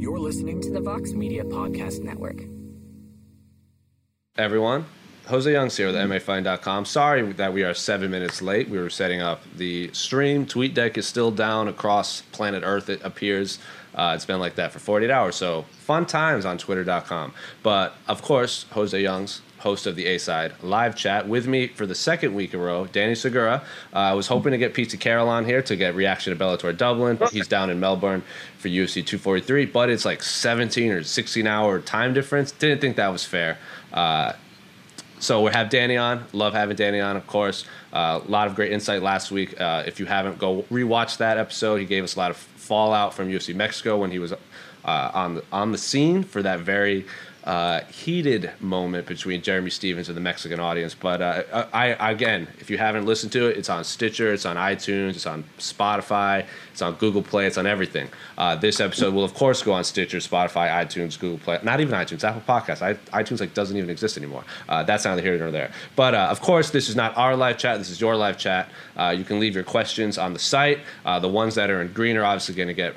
You're listening to the Vox Media Podcast Network. Everyone, Jose Youngs here with MMAFighting.com. Sorry that we are seven minutes late. We were setting up the stream. TweetDeck is still down across planet Earth, it appears. Uh, it's been like that for 48 hours. So fun times on Twitter.com. But of course, Jose Youngs, host of the A Side live chat, with me for the second week in a row, Danny Segura. Uh, I was hoping to get Pete Carroll on here to get reaction to Bellator Dublin. He's down in Melbourne for UFC 243, but it's like 17 or 16 hour time difference. Didn't think that was fair. Uh, so we have Danny on. Love having Danny on, of course. Uh, a lot of great insight last week. Uh, if you haven't, go rewatch that episode. He gave us a lot of fallout from UFC Mexico when he was uh, on the on the scene for that very uh, heated moment between Jeremy Stephens and the Mexican audience. But uh, I, again, if you haven't listened to it, it's on Stitcher, it's on iTunes, it's on Spotify, it's on Google Play, it's on everything. Uh, this episode will, of course, go on Stitcher, Spotify, iTunes, Google Play, not even iTunes, Apple Podcasts. I, iTunes like doesn't even exist anymore. Uh, that's neither here nor there. But uh, of course, this is not our live chat. This is your live chat. Uh, you can leave your questions on the site. the ones that are in green are obviously going to get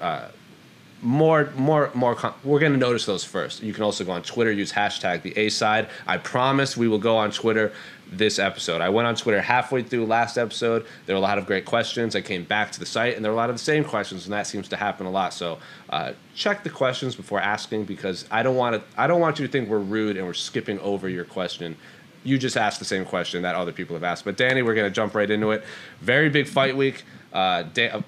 more, more, more. we're going to notice those first. You can also go on Twitter, use hashtag the A side. I promise we will go on Twitter this episode. I went on Twitter halfway through last episode. There were a lot of great questions. I came back to the site, and there were a lot of the same questions, and that seems to happen a lot. So uh, check the questions before asking because I don't want to. I don't want you to think we're rude and we're skipping over your question. You just asked the same question that other people have asked. But Danny, we're going to jump right into it. Very big fight week. Uh, Dan,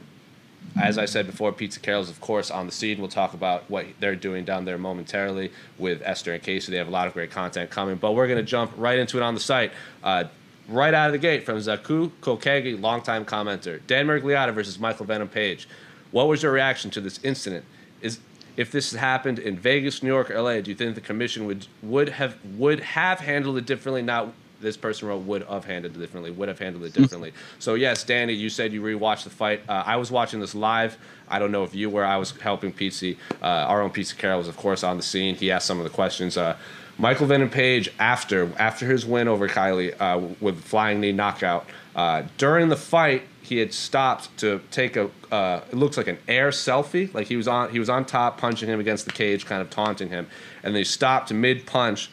as I said before, Pizza Carroll's, of course, on the scene. We'll talk about what they're doing down there momentarily with Esther and Casey. They have a lot of great content coming, but we're going to jump right into it on the site. Uh, right out of the gate from Zaku Kokagi, longtime commenter. Dan Miragliotta versus Michael Venom Page. What was your reaction to this incident? Is if this happened in Vegas, New York, LA, do you think the commission would would have would have handled it differently? Not this person wrote would have handled it differently, would have handled it differently. so yes, Danny, you said you rewatched the fight. Uh, I was watching this live. I don't know if you were. I was helping Pizzi. Uh, our own Pizza Carroll was of course on the scene. He asked some of the questions. Uh, Michael Venom Page after after his win over Kiely uh, with flying knee knockout. Uh, during the fight, he had stopped to take a uh, it looks like an air selfie. Like he was on he was on top punching him against the cage, kind of taunting him, and they stopped mid punch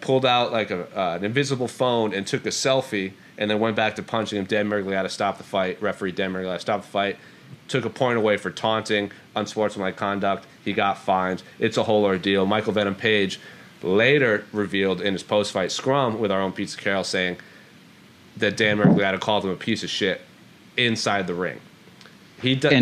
pulled out like a, uh, an invisible phone and took a selfie and then went back to punching him. Dan Miragliotta stopped the fight. Referee Dan Miragliotta stopped the fight. Took a point away for taunting, unsportsmanlike conduct. He got fined. It's a whole ordeal. Michael Venom Page later revealed in his post-fight scrum with our own Pizza Carroll saying that Dan Miragliotta called him a piece of shit inside the ring. He does.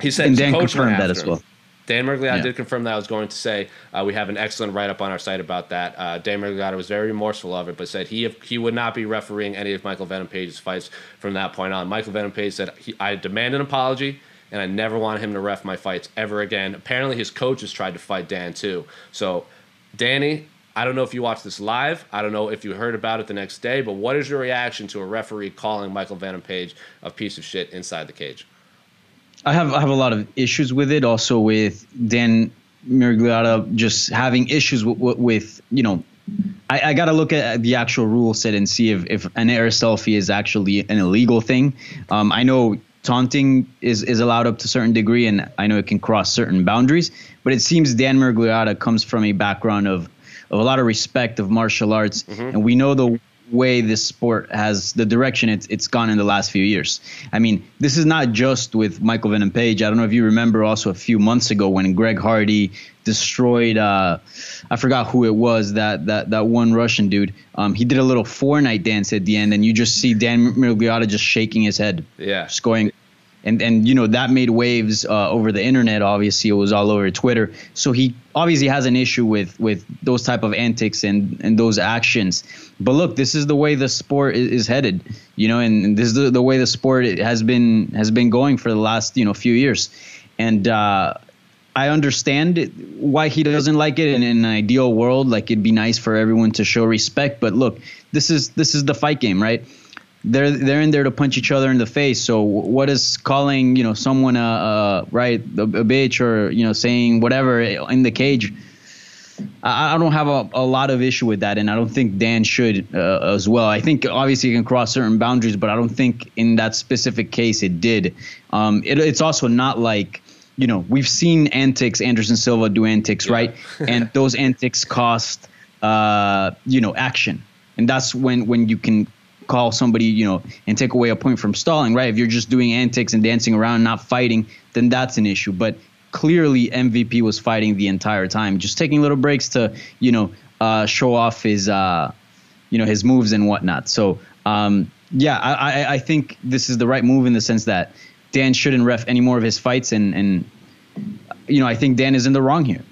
He said and Dan confirmed that as well. Dan Miragliotta yeah. did confirm that I was going to say uh, we have an excellent write up on our site about that. Uh, Dan Miragliotta was very remorseful of it, but said he he would not be refereeing any of Michael Venom Page's fights from that point on. Michael Venom Page said he, I demand an apology and I never want him to ref my fights ever again. Apparently, his coaches tried to fight Dan too. So, Danny, I don't know if you watched this live. I don't know if you heard about it the next day, but what is your reaction to a referee calling Michael Venom Page a piece of shit inside the cage? I have I have a lot of issues with it. Also with Dan Miragliotta just having issues with, with, with you know. I, I got to look at the actual rule set and see if, if an air selfie is actually an illegal thing. Um, I know taunting is, is allowed up to a certain degree, and I know it can cross certain boundaries. But it seems Dan Miragliotta comes from a background of, of a lot of respect of martial arts, mm-hmm. and we know the way this sport has the direction it's it's gone in the last few years. I mean, this is not just with Michael Venom Page. I don't know if you remember also a few months ago when Greg Hardy destroyed uh, I forgot who it was that that that one Russian dude. Um, he did a little Fortnite dance at the end, and you just see Dan Miragliotta just shaking his head, yeah, just going and and you know that made waves uh, over the internet. Obviously, it was all over Twitter. So he obviously has an issue with with those type of antics and and those actions. But look, this is the way the sport is, is headed, you know, and this is the, the way the sport has been has been going for the last you know few years, and. Uh, I understand why he doesn't like it. In, in an ideal world, like it'd be nice for everyone to show respect. But look, this is this is the fight game, right? They're they're in there to punch each other in the face. So what is calling you know someone a, a right a, a, bitch or you know saying whatever in the cage? I, I don't have a, a, lot of issue with that, and I don't think Dan should uh, as well. I think obviously you can cross certain boundaries, but I don't think in that specific case it did. Um, it, it's also not like you know, we've seen antics, Anderson Silva do antics, yeah. right? and those antics cost, uh, you know, action. And that's when, when you can call somebody, you know, and take away a point from stalling, right? If you're just doing antics and dancing around, not fighting, then that's an issue. But clearly, MVP was fighting the entire time, just taking little breaks to, you know, uh, show off his, uh, you know, his moves and whatnot. So, um, yeah, I, I think this is the right move in the sense that Dan shouldn't ref any more of his fights, and and you know I think Dan is in the wrong here.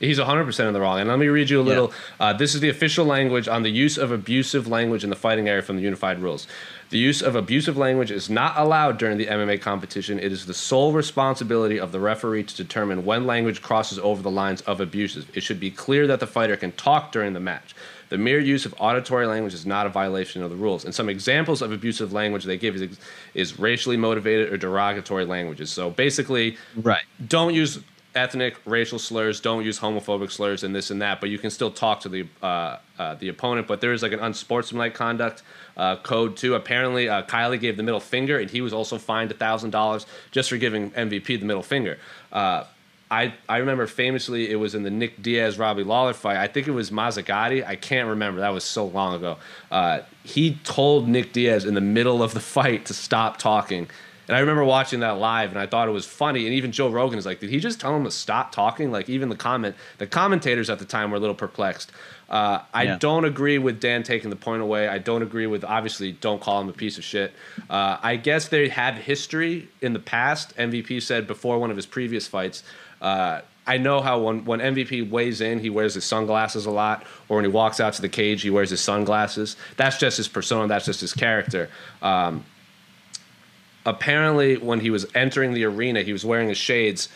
He's 100% in the wrong. And let me read you a little. Yeah. Uh, this is the official language on the use of abusive language in the fighting area from the unified rules. The use of abusive language is not allowed during the MMA competition. It is the sole responsibility of the referee to determine when language crosses over the lines of abusive. It should be clear that the fighter can talk during the match. The mere use of auditory language is not a violation of the rules. And some examples of abusive language they give is, is racially motivated or derogatory languages. So basically, right. don't use ethnic, racial slurs. Don't use homophobic slurs and this and that. But you can still talk to the uh, uh, the opponent. But there is like an unsportsmanlike conduct uh, code too. Apparently, uh, Kiely gave the middle finger, and he was also fined thousand dollars just for giving MVP the middle finger. Uh, I, I remember famously it was in the Nick Diaz Robbie Lawler fight. I think it was Mazzagatti. I can't remember. That was so long ago. Uh, he told Nick Diaz in the middle of the fight to stop talking. And I remember watching that live, and I thought it was funny. And even Joe Rogan is like, "Did he just tell him to stop talking?" Like even the comment, the commentators at the time were a little perplexed. Uh, I yeah. don't agree with Dan taking the point away. I don't agree with obviously don't call him a piece of shit. Uh, I guess they had history in the past. MVP said before one of his previous fights uh, I know how when, when MVP weighs in, he wears his sunglasses a lot, or when he walks out to the cage, he wears his sunglasses. That's just his persona. That's just his character. Um, apparently, when he was entering the arena, he was wearing his shades,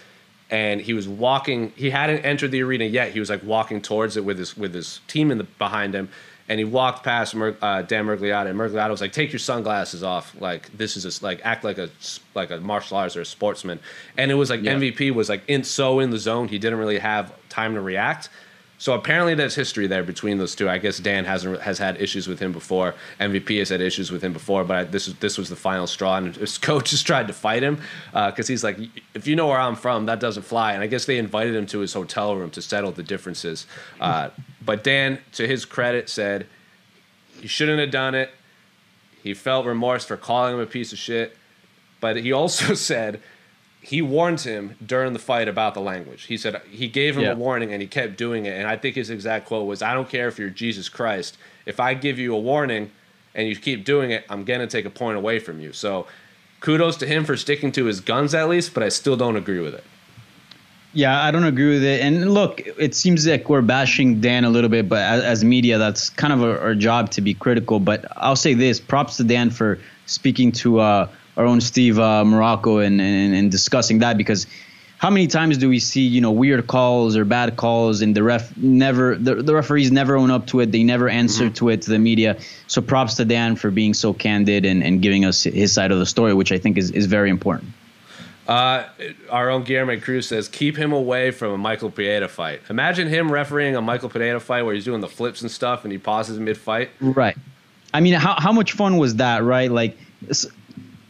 and he was walking. He hadn't entered the arena yet. He was like walking towards it with his with his team in the, behind him, and he walked past Mer- uh, Dan Miragliotta, and Miragliotta was like, "Take your sunglasses off. Like this is a, like act like a like a martial artist or a sportsman." And it was like yeah. MVP was like in so in the zone, he didn't really have time to react. So apparently, there's history there between those two. I guess Dan hasn't has had issues with him before. MVP has had issues with him before, but I, this this was the final straw. And his coach just tried to fight him because uh, he's like, "If you know where I'm from, that doesn't fly." And I guess they invited him to his hotel room to settle the differences. Uh, but Dan, to his credit, said he shouldn't have done it. He felt remorse for calling him a piece of shit, but he also said he warned him during the fight about the language. He said he gave him yeah. a warning and he kept doing it. And I think his exact quote was, "I don't care if you're Jesus Christ. If I give you a warning and you keep doing it, I'm gonna take a point away from you." So, kudos to him for sticking to his guns at least, but I still don't agree with it. Yeah, I don't agree with it. And look, it seems like we're bashing Dan a little bit, but as, as media, that's kind of our, our, job to be critical. But I'll say this: props to Dan for speaking to. Uh, our own Steve uh, Marrocco and, and, and discussing that because how many times do we see you know weird calls or bad calls and the ref never the, the referees never own up to it they never answer mm-hmm. to it to the media so props to dan for being so candid and, and giving us his side of the story which i think is, is very important uh, our own Guilherme Cruz says, keep him away from a Michel Pereira fight. Imagine him refereeing a Michel Pereira fight where he's doing the flips and stuff and he pauses mid fight. Right. I mean, how, how much fun was that, right? Like,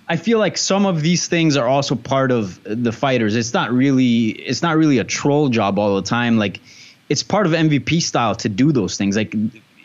I feel like some of these things are also part of the fighters. It's not really it's not really a troll job all the time. Like it's part of MVP style to do those things. Like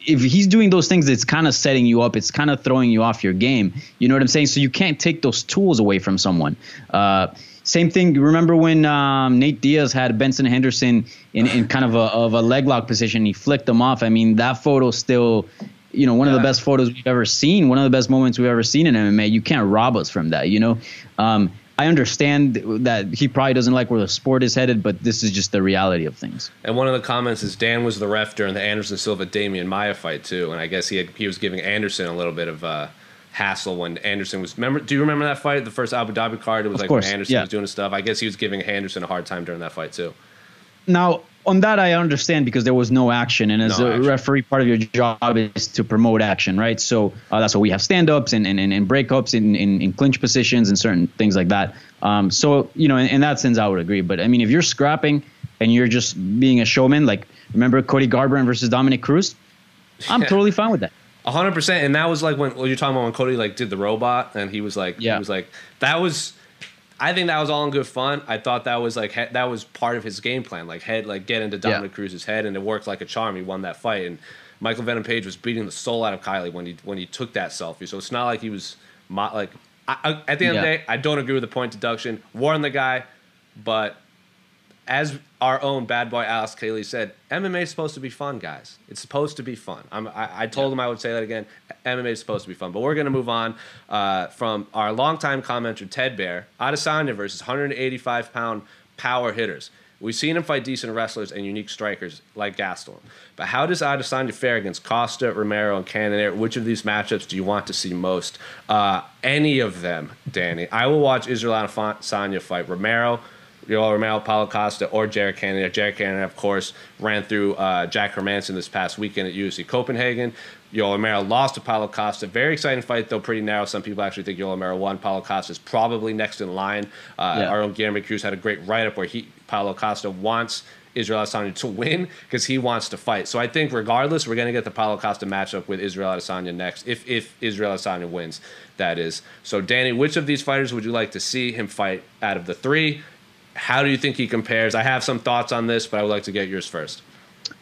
if he's doing those things, it's kind of setting you up. It's kind of throwing you off your game. You know what I'm saying? So you can't take those tools away from someone. Uh, same thing. Remember when um, Nate Diaz had Benson Henderson in, in kind of a, of a leg lock position? He flicked him off. I mean, that photo still you know, one yeah. of the best photos we've ever seen, one of the best moments we've ever seen in MMA. You can't rob us from that, you know. Um, I understand that he probably doesn't like where the sport is headed, but this is just the reality of things. And one of the comments is Dan was the ref during the Anderson Silva Demian Maia fight too, and I guess he had, he was giving Anderson a little bit of uh, hassle when Anderson was. Remember? Do you remember that fight, the first Abu Dhabi card? It was of like course, when Anderson yeah. was doing his stuff. I guess he was giving Anderson a hard time during that fight too. Now, on that I understand because there was no action, and as no a action. referee, part of your job is to promote action, right? So uh, that's why we have stand-ups and and, and breakups in, in, in clinch positions and certain things like that. Um, so you know, in, in, that sense, I would agree. But I mean, if you're scrapping and you're just being a showman, like remember Cody Garbrandt versus Dominick Cruz, I'm yeah. totally fine with that. hundred percent, and that was like when well, you're talking about when Cody like did the robot, and he was like, yeah. he was like, that was I think that was all in good fun. I thought that was like that was part of his game plan, like head, like get into Dominick Yeah. Cruz's head, and it worked like a charm. He won that fight, and Michael Venom Page was beating the soul out of Kiely when he when he took that selfie. So it's not like he was mo- like. I, I, at the end of the day, I don't agree with the point deduction. Warn the guy, but as our own bad boy Alex K. Lee said, MMA is supposed to be fun, guys. It's supposed to be fun. I'm, I, I told him I would say that again. MMA is supposed to be fun. But we're going to move on uh, from our longtime commenter, Ted Bear, Adesanya versus 185 pound power hitters. We've seen him fight decent wrestlers and unique strikers like Gastelum. But how does Adesanya fare against Costa, Romero, and Cannonier? Which of these matchups do you want to see most? Uh, any of them, Danny. I will watch Israel Adesanya fight Romero, Yoel Romero, Paulo Costa, or Jared Cannon. Jared Cannon, of course, ran through uh, Jack Hermansson this past weekend at UFC Copenhagen. Yoel Romero lost to Paulo Costa. Very exciting fight, though pretty narrow. Some people actually think Yoel Romero won. Paulo Costa is probably next in line. Uh, Yeah. Our own Guilherme Cruz had a great write-up where he Paulo Costa wants Israel Adesanya to win because he wants to fight. So I think regardless, we're going to get the Paulo Costa matchup with Israel Adesanya next, if if Israel Adesanya wins, that is. So Danny, which of these fighters would you like to see him fight out of the three? How do you think he compares? I have some thoughts on this, but I would like to get yours first.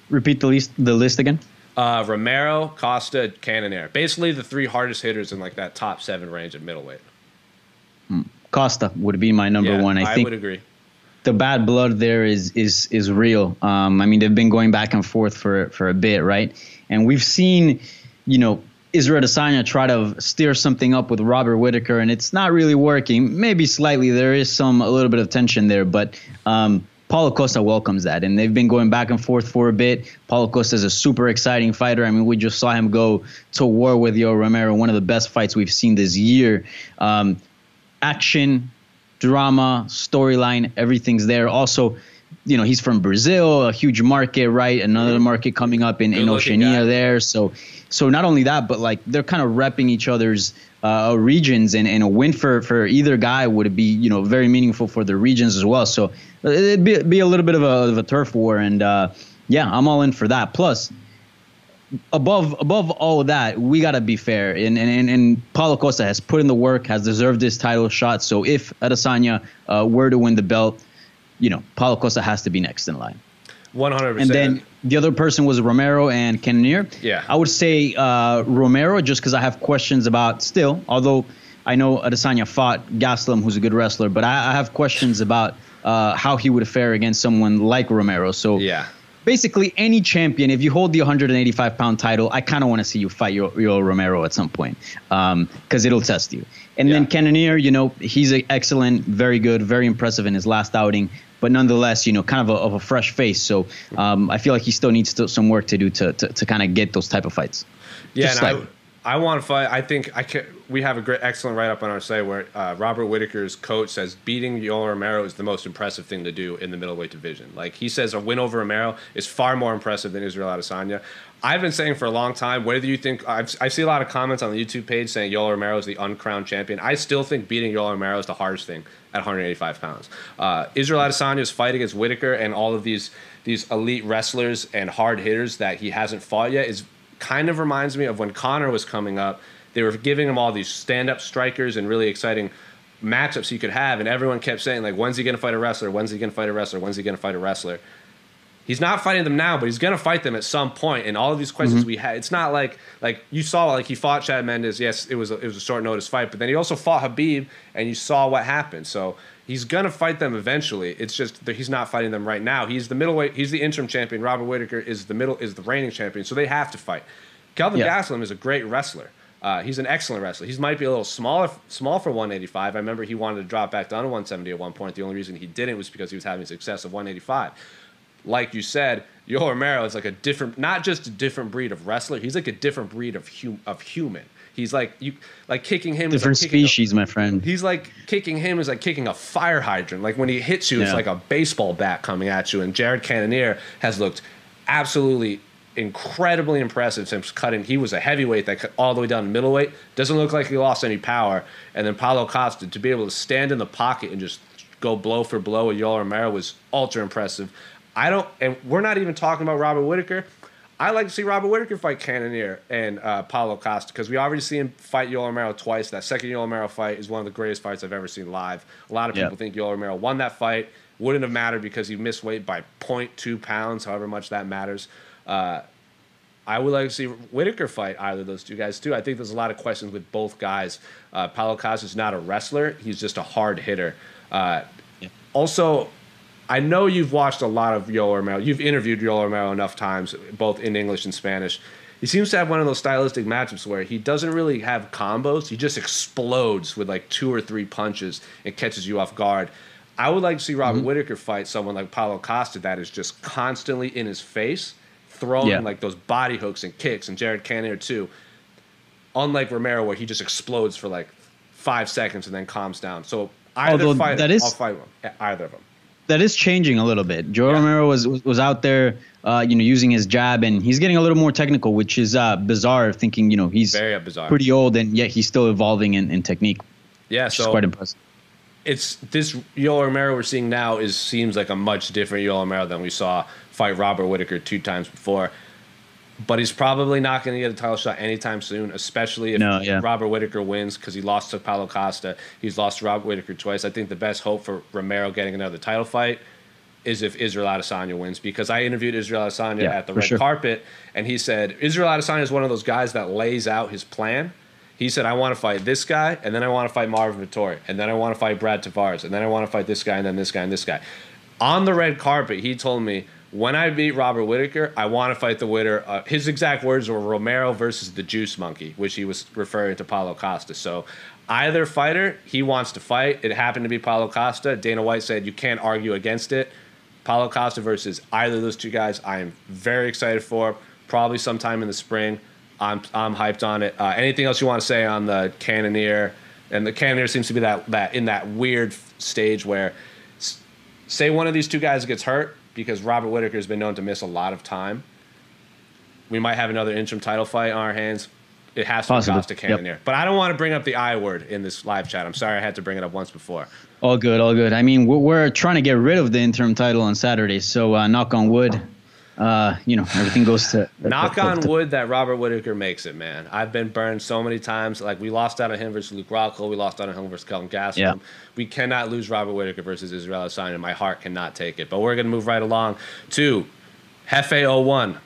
Repeat the list the list again. Uh, Romero, Costa, Cannonier. Basically the three hardest hitters in like that top seven range at middleweight. Costa would be my number Yeah, one. I, think would agree. the bad blood there is is is real. Um, I mean, they've been going back and forth for for a bit, right? And we've seen, you know, Israel Adesanya try to steer something up with Robert Whittaker, and it's not really working. Maybe slightly. There is some a little bit of tension there, but. Um, Paulo Costa welcomes that, and they've been going back and forth for a bit. Paulo Costa is a super exciting fighter. I mean, we just saw him go to war with Yoel Romero, one of the best fights we've seen this year. Um, action, drama, storyline, everything's there. Also, you know, he's from Brazil, a huge market, right? Another market coming up in, in Oceania guy. there. So, so not only that, but like they're kind of repping each other's uh, regions, and, and a win for for either guy would be you know very meaningful for the regions as well. So it'd be, be a little bit of a, of a turf war, and uh, yeah, I'm all in for that. Plus, above above all of that, we gotta be fair. And and and, and Paulo Costa has put in the work, has deserved this title shot. So if Adesanya uh, were to win the belt, you know, Paulo Costa has to be next in line. One hundred And percent. And then the other person was Romero and Cannonier. Yeah. I would say uh, Romero just because I have questions about still, although I know Adesanya fought Gastelum, who's a good wrestler, but I, I have questions about uh, how he would fare against someone like Romero. So Yeah. basically any champion, if you hold the 185 pound title, I kind of want to see you fight your, your Romero at some point because it'll test you. And then Yeah. Cannonier, you know, he's excellent, very good, very impressive in his last outing, but nonetheless, you know, kind of a, of a fresh face. So um, I feel like he still needs to, some work to do to, to, to kind of get those type of fights. Yeah, Just and slightly. I, I want to fight. I think I can. We have a great, excellent write up on our site where uh, Robert Whittaker's coach says beating Yoel Romero is the most impressive thing to do in the middleweight division. Like he says, a win over Romero is far more impressive than Israel Adesanya. I've been saying for a long time, whether you think I've, I see a lot of comments on the YouTube page saying Yoel Romero is the uncrowned champion. I still think beating Yoel Romero is the hardest thing at 185 pounds. Uh, Israel Adesanya's fight against Whittaker and all of these these elite wrestlers and hard hitters that he hasn't fought yet is kind of reminds me of when Conor was coming up. They were giving him all these stand up strikers and really exciting matchups he could have, and everyone kept saying like, "When's he going to fight a wrestler? When's he going to fight a wrestler? When's he going to fight a wrestler?" He's not fighting them now, but he's going to fight them at some point. And all of these questions we had, it's not like like you saw like he fought Chad Mendes. Yes, it was a, it was a short notice fight, but then he also fought Khabib, and you saw what happened. So he's going to fight them eventually. It's just that he's not fighting them right now. He's the middleweight. He's the interim champion. Robert Whittaker is the middle is the reigning champion. So they have to fight. Kelvin Yeah. Gastelum is a great wrestler. Uh, he's an excellent wrestler. He might be a little smaller, small for 185. I remember he wanted to drop back down to 170 at one point. The only reason he didn't was because he was having success of 185. Like you said, Yoel Romero is like a different, not just a different breed of wrestler. He's like a different breed of hum, of human. He's like you, like kicking him. is Different like kicking a- species, my friend. He's like kicking him is like kicking a fire hydrant. Like when he hits you, it's like a baseball bat coming at you. And Jared Cannonier has looked absolutely incredibly impressive since cutting. He was a heavyweight that cut all the way down to middleweight. Doesn't look like he lost any power. And then Paulo Costa to be able to stand in the pocket and just go blow for blow with Yoel Romero was ultra impressive. I don't, and we're not even talking about Robert Whittaker. I like to see Robert Whittaker fight Cannonier and uh, Paulo Costa because we already see him fight Yoel Romero twice. That second Yoel Romero fight is one of the greatest fights I've ever seen live. A lot of people Yeah. think Yoel Romero won that fight. Wouldn't have mattered because he missed weight by 0.2 pounds, however much that matters. Uh, I would like to see Whittaker fight either of those two guys too. I think there's a lot of questions with both guys. Uh, Paulo Costa is not a wrestler; he's just a hard hitter. Uh, Also, I know you've watched a lot of Yoel Romero. You've interviewed Yoel Romero enough times, both in English and Spanish. He seems to have one of those stylistic matchups where he doesn't really have combos. He just explodes with like two or three punches and catches you off guard. I would like to see Robert mm-hmm. Whittaker fight someone like Paulo Costa that is just constantly in his face, throwing Yeah. like those body hooks and kicks, and Jared Cannonier too. Unlike Romero, where he just explodes for like five seconds and then calms down. So either Although fight, that is- I'll fight one. Either of them. That is changing a little bit. Joe Yeah. Romero was was out there, uh, you know, using his jab, and he's getting a little more technical, which is uh, bizarre. Thinking, you know, he's Very bizarre. pretty old, and yet he's still evolving in, in technique, Yeah, so quite impressive. it's this Yoel Romero we're seeing now is seems like a much different Yoel Romero than we saw fight Robert Whittaker two times before. But he's probably not going to get a title shot anytime soon, especially if No, yeah. Robert Whittaker wins because he lost to Paulo Costa. He's lost to Robert Whittaker twice. I think the best hope for Romero getting another title fight is if Israel Adesanya wins because I interviewed Israel Adesanya Yeah, at the red sure. carpet and he said Israel Adesanya is one of those guys that lays out his plan. He said I want to fight this guy and then I want to fight Marvin Vettori and then I want to fight Brad Tavares and then I want to fight this guy and then this guy and this guy. On the red carpet, he told me when I beat Robert Whittaker, I want to fight the winner. Uh, his exact words were Romero versus the Juice Monkey, which he was referring to Paulo Costa. So either fighter he wants to fight. It happened to be Paulo Costa. Dana White said you can't argue against it. Paulo Costa versus either of those two guys, I am very excited for. Probably sometime in the spring. I'm I'm hyped on it. Uh, anything else you want to say on the Cannonier? And the Cannonier seems to be that that in that weird stage where, say one of these two guys gets hurt because Robert Whittaker has been known to miss a lot of time. We might have another interim title fight on our hands. It has to Possible. be Costa Cannonier. But I don't want to bring up the I word in this live chat. I'm sorry I had to bring it up once before. All good, all good. I mean, we're, we're trying to get rid of the interim title on Saturday, so uh, knock on wood. Uh, you know, everything goes to Knock on to- wood that Robert Whittaker makes it, man. I've been burned so many times. Like we lost out on him versus Luke Rockhold. We lost out on him versus Kelvin Gastelum. Yeah. We cannot lose Robert Whittaker versus Israel Adesanya. My heart cannot take it. But we're gonna move right along to Hefe 01.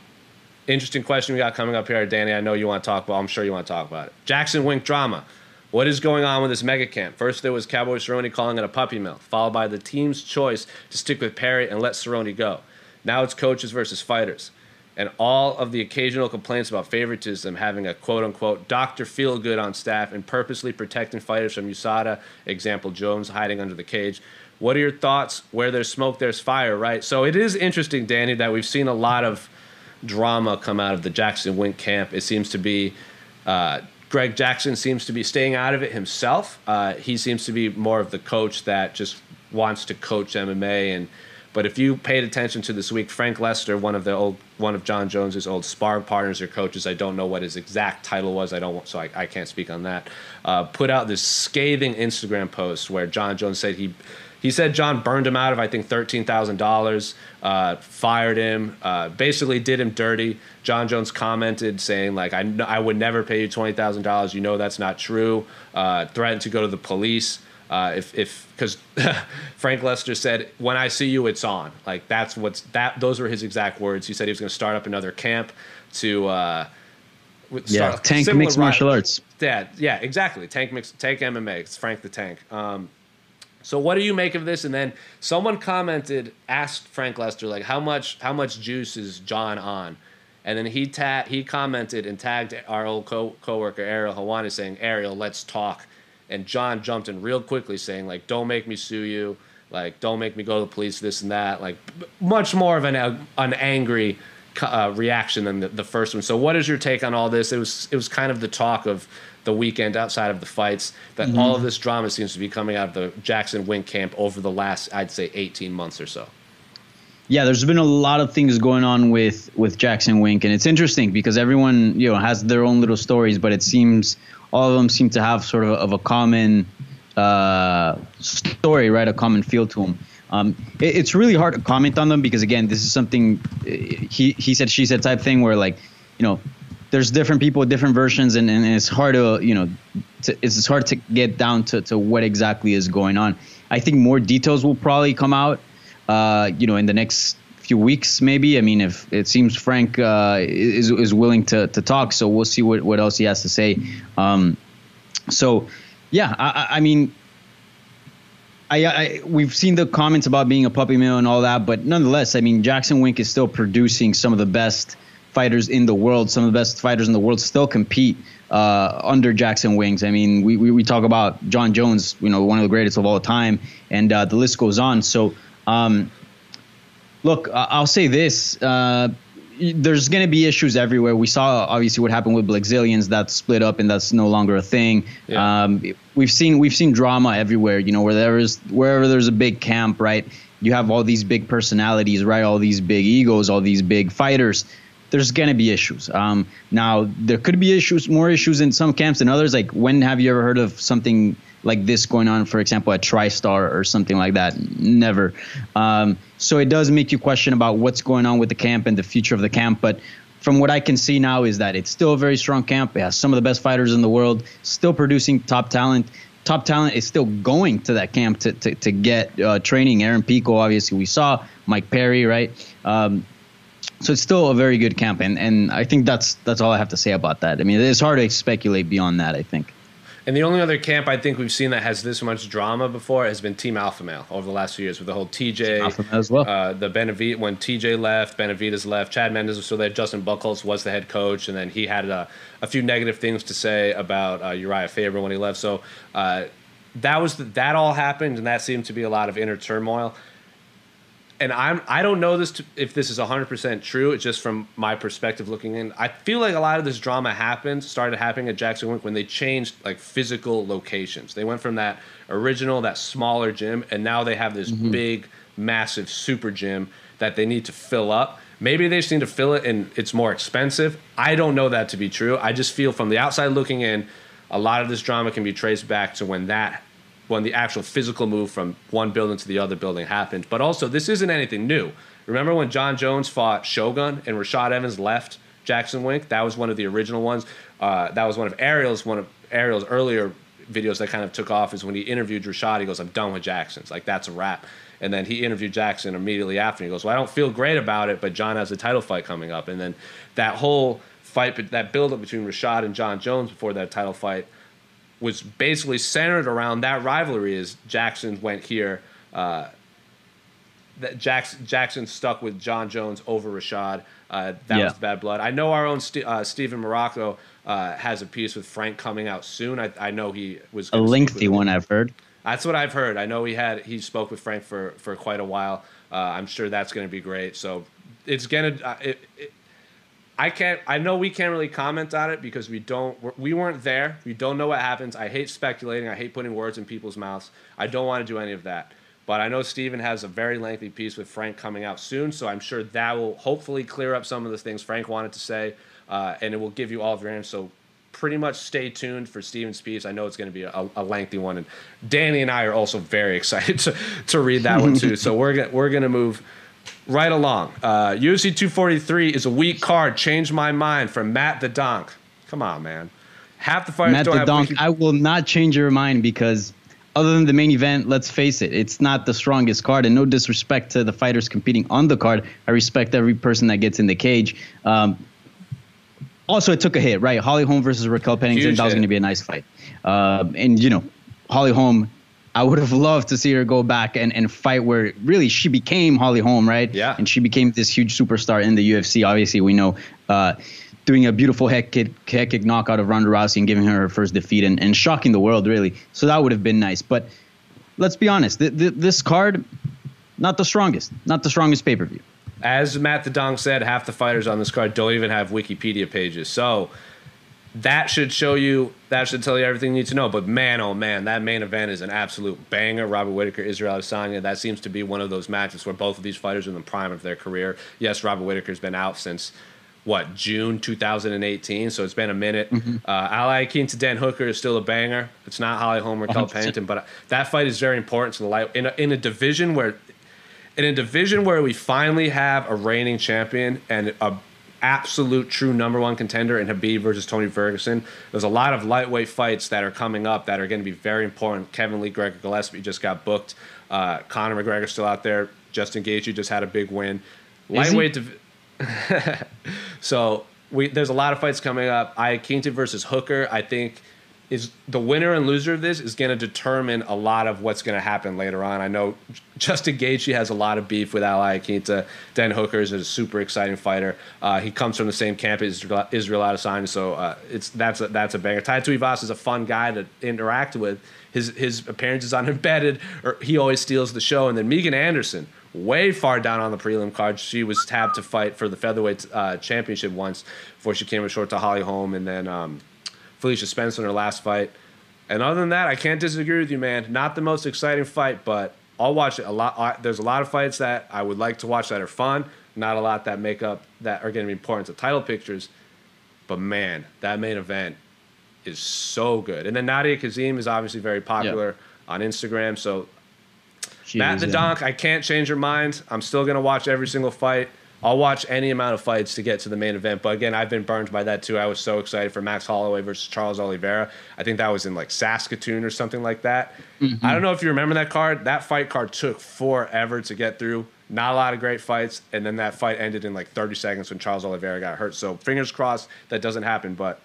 Interesting question we got coming up here, Danny. I know you want to talk about. I'm sure you want to talk about it. Jackson Wink drama. What is going on with this mega camp? First, there was Cowboy Cerrone calling it a puppy mill, followed by the team's choice to stick with Perry and let Cerrone go. Now it's coaches versus fighters. And all of the occasional complaints about favoritism having a quote unquote Dr. Feel Good on staff and purposely protecting fighters from USADA, example Jones hiding under the cage. What are your thoughts? Where there's smoke, there's fire, right? So it is interesting, Danny, that we've seen a lot of drama come out of the Jackson Wink camp. It seems to be uh, Greg Jackson seems to be staying out of it himself. Uh, he seems to be more of the coach that just wants to coach MMA. And but if you paid attention to this week, Frank Lester, one of the old one of Jon Jones's old sparring partners or coaches, I don't know what his exact title was. I don't, so I, I can't speak on that. Uh, put out this scathing Instagram post where Jon Jones said he he said Jon burned him out of I think thirteen thousand dollars, uh, fired him, uh, basically did him dirty. Jon Jones commented saying like I I would never pay you twenty thousand dollars. You know that's not true. Uh, threatened to go to the police. Uh, if if because Frank Lester said when I see you it's on like that's what's that those were his exact words. He said he was going to start up another camp to. Uh, Yeah, Tank mixed martial arts. Yeah, yeah, exactly. Tank mix, Tank MMA. It's Frank the Tank. Um, so what do you make of this? And then someone commented, asked Frank Lester like, how much how much juice is Jon on? And then he ta- he commented and tagged our old co- coworker Ariel Helwani saying, Ariel, let's talk. And Jon jumped in real quickly saying like, don't make me sue you. Like, don't make me go to the police, this and that. Like, much more of an uh, an angry uh, reaction than the, the first one. So, what is your take on all this? It was it was kind of the talk of the weekend outside of the fights that all of this drama seems to be coming out of the Jackson Wink camp over the last, I'd say, 18 months or so. Yeah, there's been a lot of things going on with with Jackson Wink, and it's interesting because everyone you know has their own little stories, but it seems all of them seem to have sort of of a common uh, story, right? A common feel to them. Um, it, it's really hard to comment on them because again, this is something he he said she said type thing where like you know there's different people, with different versions, and, and it's hard to you know to, it's hard to get down to, to what exactly is going on. I think more details will probably come out, uh, you know, in the next few weeks, maybe. I mean, if it seems Frank uh, is is willing to to talk, so we'll see what what else he has to say. Um, so, yeah, I, I mean. I, I, we've seen the comments about being a puppy mill and all that, but nonetheless, I mean, Jackson Wink is still producing some of the best fighters in the world. Some of the best fighters in the world still compete uh, under Jackson Wink's. I mean, we, we, we, talk about Jon Jones, you know, one of the greatest of all time, and uh, the list goes on. So, um, look, I'll say this. Uh, there's going to be issues everywhere. We saw obviously what happened with Blackzilians that split up and that's no longer a thing. Yeah. Um, we've seen we've seen drama everywhere. You know, where there is wherever there's a big camp, right? You have all these big personalities, right? All these big egos, all these big fighters there's going to be issues. Um, now, there could be issues, more issues in some camps than others. Like, when have you ever heard of something like this going on, for example, at TriStar or something like that? Never. Um, so it does make you question about what's going on with the camp and the future of the camp. But from what I can see now, is that it's still a very strong camp. It has some of the best fighters in the world, still producing top talent. Top talent is still going to that camp to, to, to get uh, training. Aaron Pico, obviously, we saw Mike Perry, right? Um, so it's still a very good camp, and, and I think that's that's all I have to say about that. I mean, it's hard to speculate beyond that. I think. And the only other camp I think we've seen that has this much drama before has been Team Alpha Male over the last few years with the whole TJ, Alpha Male as well. Uh, the Benavidez when TJ left, Benavidez left, Chad Mendes was still there, Justin Buchholz was the head coach, and then he had a, a few negative things to say about uh, Uriah Faber when he left. So uh, that was the, that all happened, and that seemed to be a lot of inner turmoil and I'm I don't know this to, if this is 100% true. It's just from my perspective looking in. I feel like a lot of this drama happened started happening at Jackson Wink when they changed like physical locations. They went from that original that smaller gym and now they have this mm-hmm. big massive super gym that they need to fill up. Maybe they just need to fill it and it's more expensive. I don't know that to be true. I just feel from the outside looking in, a lot of this drama can be traced back to when that when the actual physical move from one building to the other building happened. But also, this isn't anything new. Remember when Jon Jones fought Shogun and Rashad Evans left Jackson Wink? That was one of the original ones. Uh, that was one of Ariel's one of Ariel's earlier videos that kind of took off. Is when he interviewed Rashad. He goes, "I'm done with Jackson's. Like that's a wrap." And then he interviewed Jackson immediately after. And he goes, "Well, I don't feel great about it, but Jon has a title fight coming up." And then that whole fight, that build up between Rashad and John Jones before that title fight was basically centered around that rivalry. As Jackson went here, uh, that Jackson Jackson stuck with Jon Jones over Rashad. Uh, that yeah. was bad blood. I know our own St- uh, Stephen Marrocco uh, has a piece with Frank coming out soon. I, I know he was a lengthy one. I've heard. That's what I've heard. I know he had he spoke with Frank for for quite a while. Uh, I'm sure that's going to be great. So it's gonna uh, it, it, I can't. I know we can't really comment on it because we don't. We weren't there. We don't know what happens. I hate speculating. I hate putting words in people's mouths. I don't want to do any of that. But I know Steven has a very lengthy piece with Frank coming out soon, so I'm sure that will hopefully clear up some of the things Frank wanted to say, uh, and it will give you all of your answers. So pretty much stay tuned for Steven's piece. I know it's going to be a, a, lengthy one, and Danny and I are also very excited to, to read that one too. So we're we're going to move right along. Uh, UFC 243 is a weak card. Change my mind from Matt the Donk. Come on, man. Half the fighters Matt the Donk. Wiki- I will not change your mind because other than the main event, let's face it, it's not the strongest card. And no disrespect to the fighters competing on the card, I respect every person that gets in the cage. Um, also, it took a hit, right? Holly Holm versus Raquel Pennington. Huge that was going to be a nice fight. Uh, and you know, Holly Holm I would have loved to see her go back and, and fight where really she became Holly Holm, right? Yeah. And she became this huge superstar in the UFC. Obviously, we know uh, doing a beautiful head kick, head kick knockout of Ronda Rousey and giving her her first defeat and, and shocking the world, really. So that would have been nice. But let's be honest, th- th- this card, not the strongest, not the strongest pay per view. As Matt the Donk said, half the fighters on this card don't even have Wikipedia pages. So that should show you that should tell you everything you need to know. But man, oh man, that main event is an absolute banger. Robert Whittaker, Israel Adesanya. That seems to be one of those matches where both of these fighters are in the prime of their career. Yes, Robert Whittaker's been out since what June 2018, so it's been a minute. Mm-hmm. Uh, Al Iaquinta to Dan Hooker is still a banger. It's not Holly Holm or Kel Pennington, but that fight is very important to the light in a, in a division where in a division where we finally have a reigning champion and a absolute true number one contender in Khabib versus Tony Ferguson. There's a lot of lightweight fights that are coming up that are going to be very important. Kevin Lee, Gregor Gillespie just got booked. Uh, Conor McGregor still out there. Justin Gaethje just had a big win. Lightweight. Div- so we there's a lot of fights coming up. I Iaquinta versus Hooker. I think is the winner and loser of this is going to determine a lot of what's going to happen later on. I know Justin Gaethje has a lot of beef with Al Iaquinta. Dan Hooker is a super exciting fighter. Uh, he comes from the same camp as Israel Adesanya, so uh, it's that's a, that's a banger. Tai Tuivasa is a fun guy to interact with. His his appearances on Embedded, or he always steals the show. And then Megan Anderson, way far down on the prelim card. She was tapped to fight for the featherweight uh, championship once before she came short to Holly Holm, and then. Um, Felicia Spencer in her last fight. And other than that, I can't disagree with you, man. Not the most exciting fight, but I'll watch it a lot. There's a lot of fights that I would like to watch that are fun. Not a lot that make up that are going to be important to title pictures. But man, that main event is so good. And then Nadia Kassem is obviously very popular yep. on Instagram. So she Matt the Donk, I can't change her mind. I'm still going to watch every single fight. I'll watch any amount of fights to get to the main event. But again, I've been burned by that too. I was so excited for Max Holloway versus Charles Oliveira. I think that was in like Saskatoon or something like that. Mm-hmm. I don't know if you remember that card. That fight card took forever to get through. Not a lot of great fights, and then that fight ended in like 30 seconds when Charles Oliveira got hurt. So fingers crossed that doesn't happen. But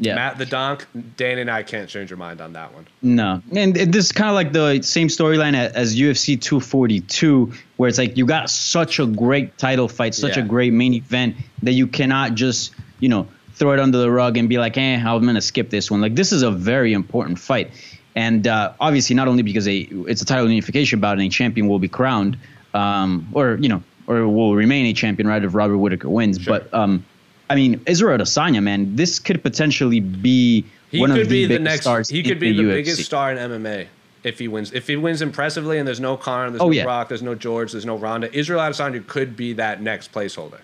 yeah. Matt the Donk, Dan and I can't change your mind on that one. No. And this is kind of like the same storyline as UFC 242, where it's like you got such a great title fight, such yeah. a great main event that you cannot just, you know, throw it under the rug and be like, eh, I'm going to skip this one. Like, this is a very important fight. And uh, obviously, not only because a, it's a title unification bout and a champion will be crowned, um, or, you know, or will remain a champion, right, if Robert Whittaker wins. Sure. But um, I mean, Israel Adesanya, man, this could potentially be he one could of the, be the next. Stars he could be the, the biggest star in MMA if he wins. If he wins impressively, and there's no Conor, there's oh, no yeah. Brock, there's no George, there's no Ronda. Israel Adesanya could be that next placeholder.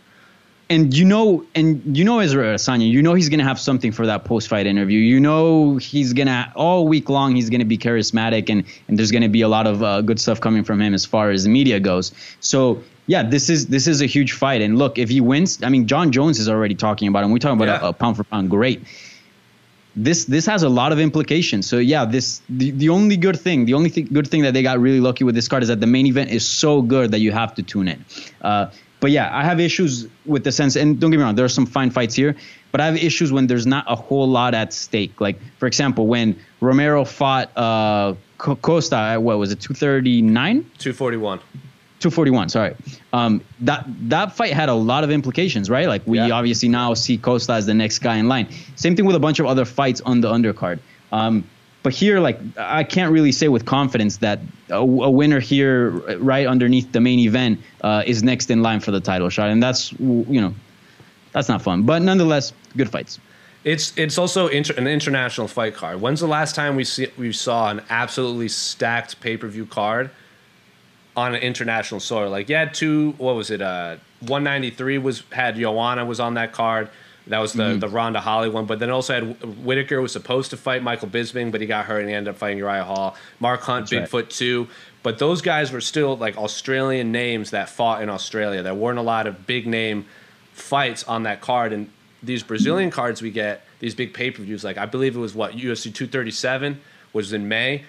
And you know, and you know Israel Adesanya, you know he's gonna have something for that post-fight interview. You know he's gonna all week long he's gonna be charismatic, and and there's gonna be a lot of uh, good stuff coming from him as far as the media goes. So yeah, this is this is a huge fight. And look, if he wins, I mean, Jon Jones is already talking about him. We're talking about yeah. a, a, pound for pound great. This this has a lot of implications. So yeah, this the, the only good thing, the only th- good thing that they got really lucky with this card is that the main event is so good that you have to tune in. Uh, but yeah, I have issues with the sense, and don't get me wrong, there are some fine fights here, but I have issues when there's not a whole lot at stake. Like for example, when Romero fought uh, Costa at what was it, 239? 241. 241 sorry. Um, that that fight had a lot of implications right? Like we yeah. obviously now see costa as the next guy in line. Same thing with a bunch of other fights on the undercard. Um, but here like i can't really say with confidence that a, a winner here right underneath the main event uh, is next in line for the title shot. And that's you know that's not fun. But nonetheless good fights. It's it's also inter- an international fight card. When's the last time we see we saw an absolutely stacked pay per view card on an international soil. Like yeah, two what was it? Uh, 193 was had Joanna was on that card. That was the mm-hmm. the Ronda Holly one, but then also had Whittaker was supposed to fight Michael Bisping, but he got hurt and he ended up fighting Uriah Hall. Mark Hunt, That's Bigfoot right. two, but those guys were still like Australian names that fought in Australia. There weren't a lot of big name fights on that card, and these Brazilian cards we get these big pay per views. Like I believe it was what UFC 237 was in May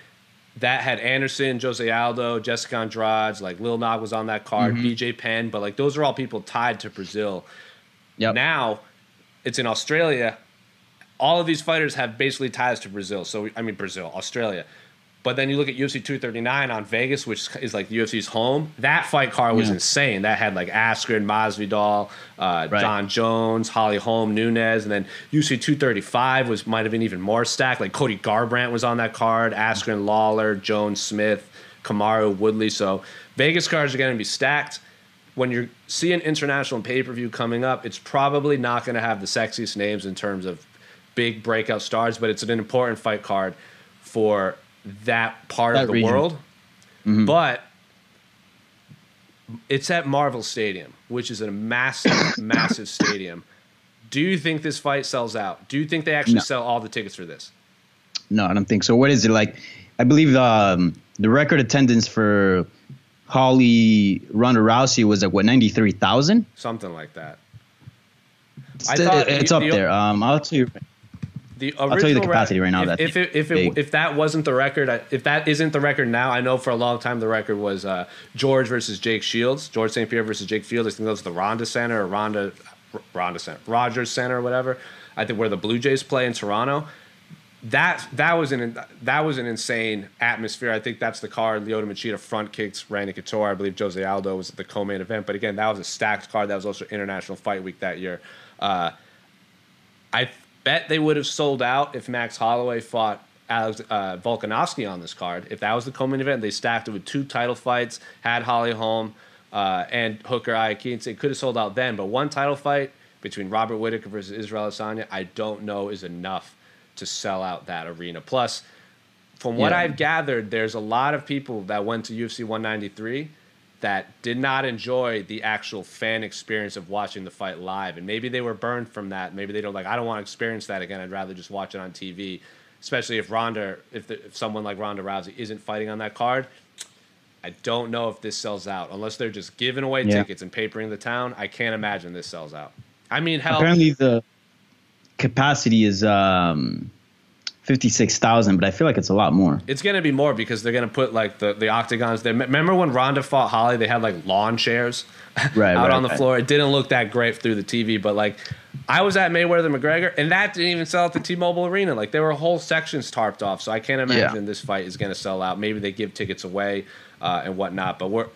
that had Anderson, Jose Aldo, Jessica Andrade, like Lil Nog was on that card, mm-hmm. BJ Penn, but like those are all people tied to Brazil. Yep. Now it's in Australia. All of these fighters have basically ties to Brazil. So I mean Brazil, Australia. But then you look at UFC 239 on Vegas, which is like the UFC's home. That fight card was yeah. insane. That had like Askren, Masvidal, uh, right. Jon Jones, Holly Holm, Nunes, and then UFC 235 was might have been even more stacked. Like Cody Garbrandt was on that card. Askren, Lawler, Jones, Smith, Kamaru, Woodley. So Vegas cards are going to be stacked. When you're seeing international pay per view coming up, it's probably not going to have the sexiest names in terms of big breakout stars, but it's an important fight card for that part that of the region. world. Mm-hmm. But it's at Marvel Stadium, which is a massive, massive stadium. Do you think this fight sells out? Do you think they actually no. sell all the tickets for this? No, I don't think so. What is it like? I believe the um, the record attendance for Holly Ronda Rousey was at what ninety three thousand. something like that. It's, I thought it's the- up the- there. Um, I'll tell you. The tell you the capacity right now, If, that's if it, if it, if that wasn't the record, if that isn't the record now, I know for a long time the record was uh, George versus Jake Shields, George St. Pierre versus Jake Shields. I think that was the Ronda Center or Ronda, Ronda Center, Rogers Center or whatever. I think where the Blue Jays play in Toronto. That that was an that was an insane atmosphere. I think that's the card. Lyoto Machida front kicks Randy Couture. I believe Jose Aldo was the co-main event. But again, that was a stacked card. That was also International Fight Week that year. Uh, I bet they would have sold out if Max Holloway fought Alex uh, Volkanovski on this card. If that was the co-main event, they stacked it with two title fights, had Holly Holm uh, and Hooker Iaquinta. It could have sold out then, but one title fight between Robert Whittaker versus Israel Adesanya, I don't know is enough to sell out that arena. Plus, from what Yeah. I've gathered, there's a lot of people that went to UFC 193 that did not enjoy the actual fan experience of watching the fight live, and maybe they were burned from that. Maybe they don't like. I don't want to experience that again. I'd rather just watch it on TV, especially if Ronda, if, the, if someone like Ronda Rousey isn't fighting on that card. I don't know if this sells out unless they're just giving away Yeah. tickets and papering the town. I can't imagine this sells out. I mean, hell, Apparently the capacity is um, fifty six thousand, but I feel like it's a lot more. It's gonna be more because they're gonna put like the, the octagons there. Remember when Ronda fought Holly? They had like lawn chairs Right, out right, on the right. floor. It didn't look that great through the TV, but like I was at Mayweather McGregor, and that didn't even sell at the T-Mobile Arena. Like there were whole sections tarped off, so I can't imagine this fight is gonna sell out. Maybe they give tickets away uh, and whatnot, but we're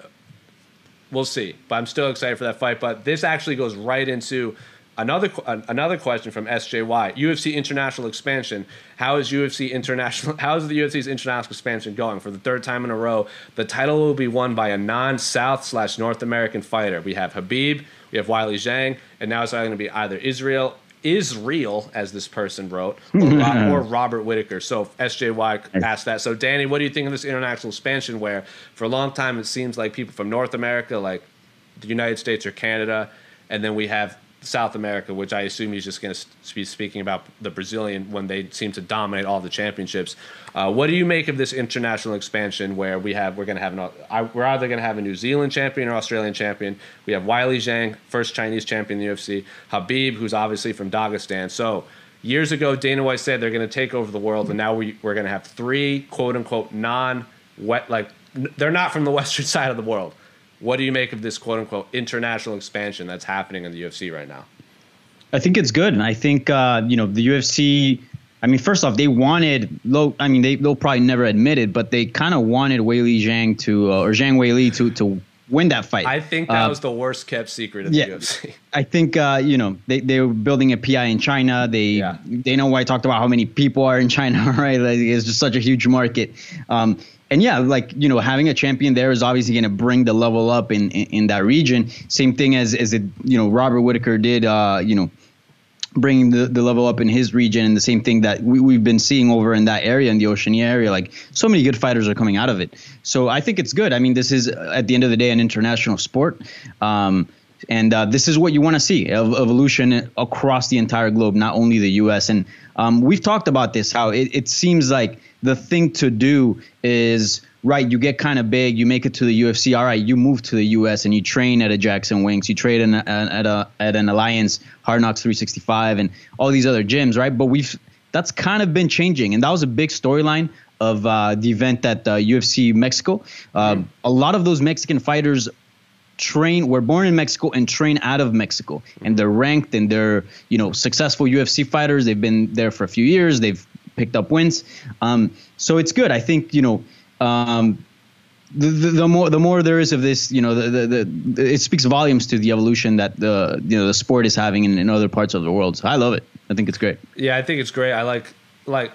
we'll see. But I'm still excited for that fight. But this actually goes right into another another question from SJY. UFC international expansion. How is UFC international? How is the UFC's international expansion going? For the third time in a row, the title will be won by a non-South slash North American fighter. We have Khabib, we have Weili Zhang, and now it's either going to be either Israel. Israel, as this person wrote, or, Rob, or Robert Whittaker. So SJY asked that. So Danny, what do you think of this international expansion? Where for a long time it seems like people from North America, like the United States or Canada, and then we have South America, which I assume he's just going to be speaking about the Brazilian when they seem to dominate all the championships. Uh, what do you make of this international expansion where we have we're going to have an I- we're either going to have a New Zealand champion or Australian champion. We have Weili Zhang, first Chinese champion in the UFC. Khabib, who's obviously from Dagestan. So years ago, Dana White said they're going to take over the world, and now we, we're going to have three quote unquote non wet like they're not from the western side of the world. What do you make of this quote unquote international expansion that's happening in the UFC right now? I think it's good, and I think uh, you know the UFC. I mean, first off, they wanted low. I mean, they they'll probably never admit it, but they kind of wanted Wei Li Zhang to uh, or Zhang Wei Li to to win that fight. I think that Uh, was the worst kept secret of yeah. the UFC. I think uh, you know they, they were building a PI in China. They Yeah. they know why I talked about how many people are in China, right? Like, it's just such a huge market. Um, and yeah, like you know, having a champion there is obviously going to bring the level up in, in in that region. Same thing as as it you know Robert Whittaker did. Uh, you know, bringing the, the level up in his region and the same thing that we, we've been seeing over in that area in the Oceania area like so many good fighters are coming out of it so I think it's good I mean this is at the end of the day an international sport um, and uh, this is what you want to see ev- evolution across the entire globe not only the US and um, we've talked about this how it, it seems like the thing to do is right you get kind of big you make it to the UFC all right you move to the US and you train at a Jackson Wink's you train in a, at a at an Alliance Hard Knocks 365 and all these other gyms right? But we've that's kind of been changing. And that was a big storyline of uh, the event at uh, UFC Mexico. Um, a lot of those Mexican fighters train were born in Mexico and train out of Mexico. And they're ranked and they're you know successful UFC fighters. They've been there for a few years. They've picked up wins. Um, so it's good. I think you know um, the, the, the more the more there is of this you know the, the, the it speaks volumes to the evolution that the you know the sport is having in, in other parts of the world. So I love it. I think it's great. Yeah, I think it's great. I like like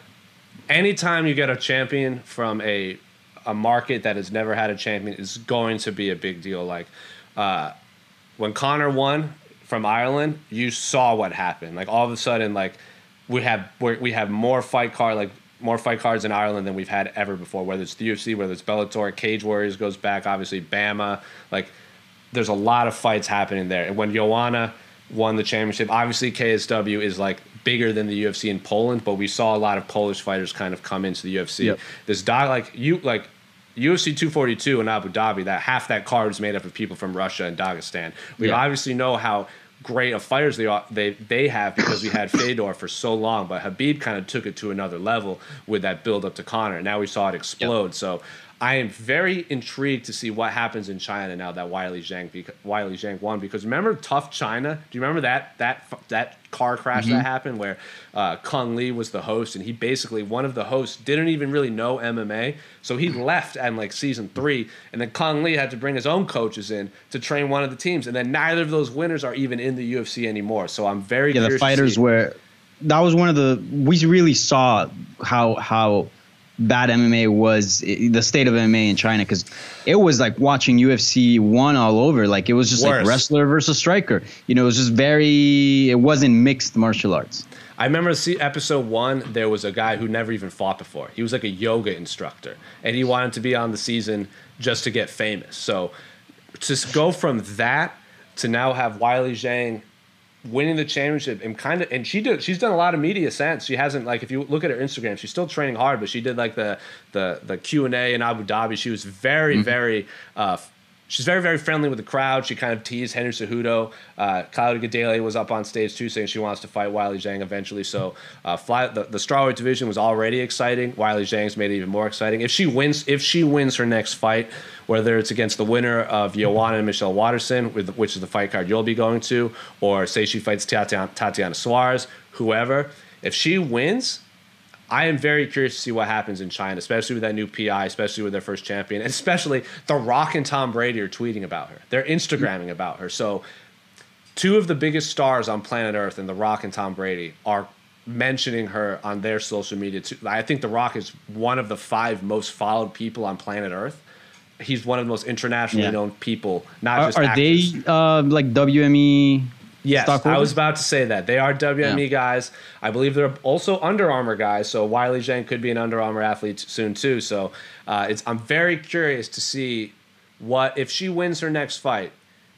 anytime you get a champion from a a market that has never had a champion is going to be a big deal. Like uh, when Conor won from Ireland, you saw what happened. Like all of a sudden, like we have we're, we have more fight card like more fight cards in Ireland than we've had ever before. Whether it's the UFC, whether it's Bellator, Cage Warriors goes back, obviously BAMMA. Like there's a lot of fights happening there. And when Joanna won the championship, obviously KSW is like bigger than the UFC in Poland, but we saw a lot of Polish fighters kind of come into the UFC. Yep. This dog, like you, like UFC 242 in Abu Dhabi, that half that card is made up of people from Russia and Dagestan. We Yeah. obviously know how great of fighters they are, they they have because we had Fedor for so long, but Khabib kind of took it to another level with that build up to Conor. Now we saw it explode. So I am very intrigued to see what happens in China now that Weili Zhang Weili Zhang won because remember TUF China? Do you remember that that that car crash that happened where uh, Cung Le was the host and he basically one of the hosts didn't even really know MMA, so he left and like season three, and then Cung Le had to bring his own coaches in to train one of the teams, and then neither of those winners are even in the UFC anymore. So I'm very yeah, the fighters were. That was one of the. We really saw how how bad MMA was, the state of MMA in China, because it was like watching UFC one all over. Like it was just Worse. like wrestler versus striker. You know, it was just very. It wasn't mixed martial arts. I remember see episode one. There was a guy who never even fought before. He was like a yoga instructor, and he wanted to be on the season just to get famous. So, to s- go from that to now have Weili Zhang winning the championship and kind of and she did she's done a lot of media since. She hasn't like if you look at her instagram she's still training hard but she did like the the the q&a in abu dhabi. She was very very uh She's very, very friendly with the crowd. She kind of teased Henry Cejudo. Uh, Claudia Gadelha was up on stage too, saying she wants to fight Weili Zhang eventually. So, uh, fly, the, the strawweight division was already exciting. Weili Zhang's made it even more exciting. If she wins, if she wins her next fight, whether it's against the winner of Joanna and Michelle Waterson, with, which is the fight card you'll be going to, or say she fights Tatiana, Tatiana Suarez, whoever, if she wins, I am very curious to see what happens in China, especially with that new PI, especially with their first champion, and especially The Rock and Tom Brady are tweeting about her. They're Instagramming about her. So, two of the biggest stars on planet Earth, and The Rock and Tom Brady, are mentioning her on their social media. Too. I think The Rock is one of the five most followed people on planet Earth. He's one of the most internationally Yeah. known people, not Are, just are actors. they uh, like WME? Yes, I was about to say that they are WME Yeah. guys. I believe they're also Under Armour guys. So Weili Zhang could be an Under Armour athlete soon too. So uh, it's I'm very curious to see what if she wins her next fight,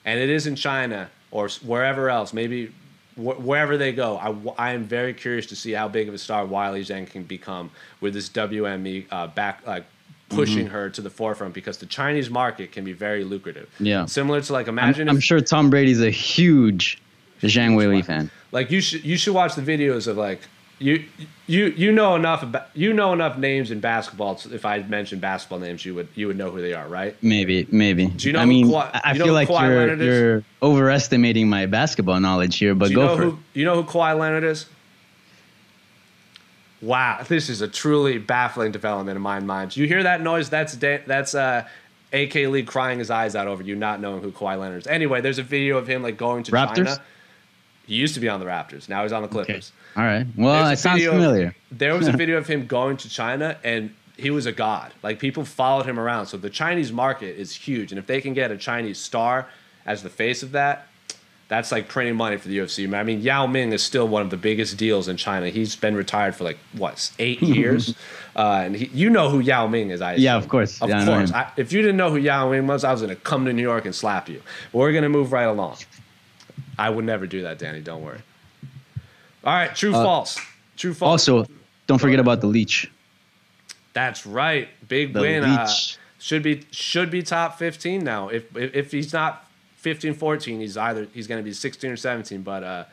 and it is in China or wherever else, maybe wh- wherever they go. I, I am very curious to see how big of a star Weili Zhang can become with this WME uh, back like. Pushing Mm-hmm. her to the forefront because the Chinese market can be very lucrative. Yeah. similar to like I'm, imagine I'm sure Tom Brady's a huge Zhang Weili fan. like you should you should watch the videos of like you you you know enough about you know enough names in basketball. so If I mentioned basketball names, you would you would know who they are, right? Maybe, maybe. Do you know I mean, Kawhi- I I you know feel like Kawhi you're you're overestimating my basketball knowledge here, but go for who it. you know who Kawhi Leonard is? Wow, this is a truly baffling development in my mind. You hear that noise? That's da- that's uh, AK Lee crying his eyes out over you not knowing who Kawhi Leonard is. Anyway, there's a video of him like going to Raptors? China. He used to be on the Raptors. Now he's on the Clippers. All right. Well, There's it sounds video of- familiar. there was a video of him going to China and he was a god. Like people followed him around. So the Chinese market is huge. And if they can get a Chinese star as the face of that, that's like printing money for the UFC. I mean, Yao Ming is still one of the biggest deals in China. He's been retired for like what eight years, uh, and he, you know who Yao Ming is. I Yeah, of course. of Yeah, course. him. I, if you didn't know who Yao Ming was, I was gonna come to New York and slap you. But we're gonna move right along. I would never do that, Danny. Don't worry. All right, true, false. True, false. Uh, Also, don't forget about the leech. That's right. Big The win. Uh, Leech. should be should be top 15 now. If if, if he's not 15 14, he's either he's going to be 16 or 17, but uh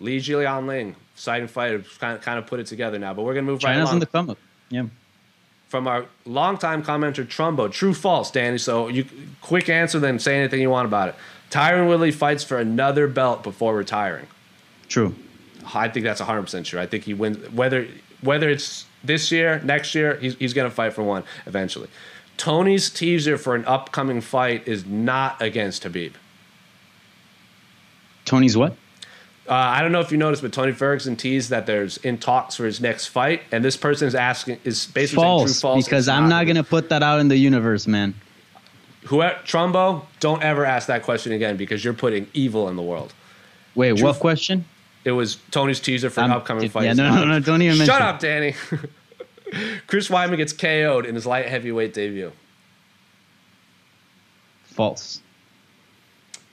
Li Jingliang, exciting fighter, kind of, kind of put it together now. But we're going to move right China's along on the come up. Yeah. from our longtime commenter Trumbo. True, false, Danny. So you quick answer, then say anything you want about it. Tyron Woodley fights for another belt before retiring. True. I think that's 100% true. I think he wins whether whether it's this year, next year, he's, he's going to fight for one eventually. Tony's teaser for an upcoming fight is not against Habib. Tony's what? Uh, I don't know if you noticed, but Tony Ferguson teased that there's in talks for his next fight, and this person is asking is basically saying true False. false. Because I'm not gonna put that out in the universe, man. Whoever Trumbo, don't ever ask that question again because you're putting evil in the world. Wait, what question? It was Tony's teaser for an upcoming yeah, fight. no, no, no, don't even Shut up, Danny. Chris Weidman gets KO'd in his light heavyweight debut. False.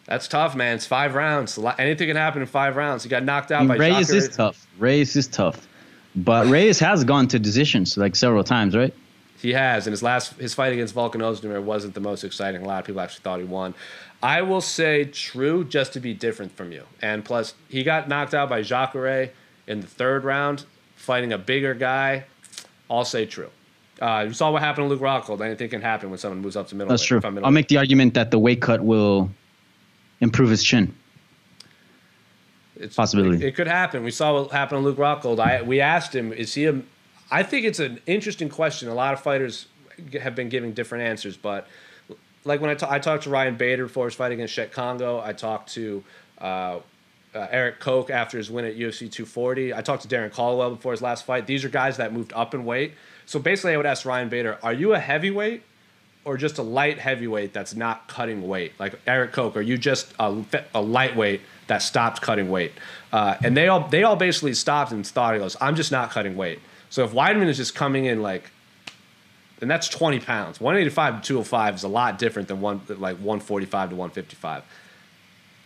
That's tough, man. It's five rounds. Anything can happen in five rounds. He got knocked out by Reyes is Jacare. tough. Reyes is tough. But Reyes has gone to decisions like several times, right? He has, and his last his fight against Volkan Ozdemir wasn't the most exciting. A lot of people actually thought he won. I will say true, just to be different from you. And plus, he got knocked out by Jacare in the third round, fighting a bigger guy. I'll say true. Uh, you saw what happened to Luke Rockhold. Anything can happen when someone moves up to the middle. That's true. I'll make the argument that the weight cut will improve his chin. It's Possibility. It, it could happen. We saw what happened to Luke Rockhold. I we asked him, is he a? I think it's an interesting question. A lot of fighters have been giving different answers, but like when I, talked to Ryan Bader before his fight against Cheick Kongo, I talked to uh, uh, Erik Koch after his win at UFC 240. I talked to Darrion Caldwell before his last fight. These are guys that moved up in weight. So basically, I would ask Ryan Bader, are you a heavyweight or just a light heavyweight that's not cutting weight? Like Erik Koch, are you just a, a lightweight that stopped cutting weight? Uh, and they all they all basically stopped and thought, he goes, I'm just not cutting weight. So if Weidman is just coming in like and that's 20 pounds. 185 to 205 is a lot different than one like 145 to 155.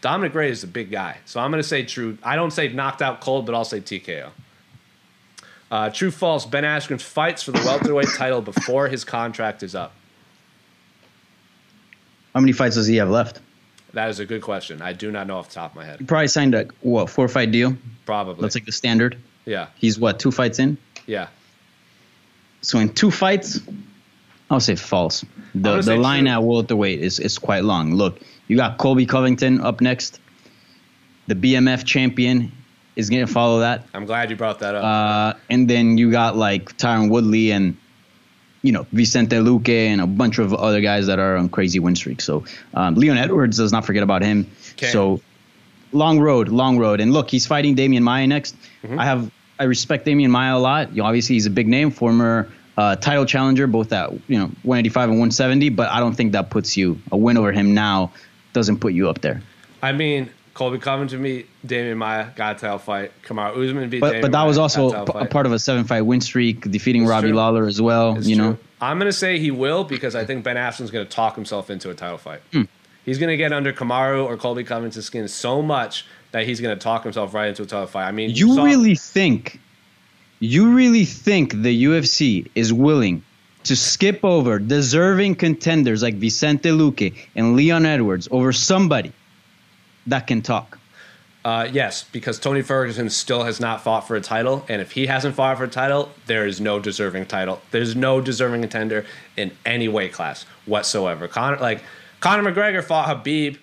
Dominic Gray is a big guy, so I'm going to say true. I don't say knocked out cold, but I'll say TKO. Uh, true false. Ben Askren fights for the welterweight title before his contract is up. How many fights does he have left? That is a good question. I do not know off the top of my He head. probably signed a what four fight deal. Probably. That's like the standard. yeah, He's what two fights in. Yeah. So in two fights, I'll say false. The the line true. at welterweight is is quite long. Look, you got Colby Covington up next. The BMF champion is going to follow that. I'm glad you brought that up. Uh, and then you got like Tyron Woodley and you know Vicente Luque and a bunch of other guys that are on crazy win streaks. So um, Leon Edwards, does not forget about him. Can't. So long road, long road. And look, he's fighting Demian Maia next. Mm-hmm. I have I respect Demian Maia a lot. You know, obviously, he's a big name, former uh, title challenger, both at you know 185 and 170. But I don't think that puts you a win over him now doesn't put you up there. I mean, Colby Covington beat Demian Maia, got a title fight. Kamaru Usman beat But Damian but that Maia, was also p- a part of a seven fight win streak, defeating It's Robbie true. Lawler as well. It's you know. I'm going to say he will because I think Ben Askren's going to talk himself into a title fight. Hmm. He's going to get under Kamaru or Colby Covington's skin so much that he's going to talk himself right into a title fight. I mean, You saw- really think, you really think the UFC is willing to skip over deserving contenders like Vicente Luque and Leon Edwards over somebody that can talk? Uh, yes, because Tony Ferguson still has not fought for a title, and if he hasn't fought for a title, there is no deserving title. There's no deserving contender in any weight class whatsoever. Conor, like Conor McGregor fought Habib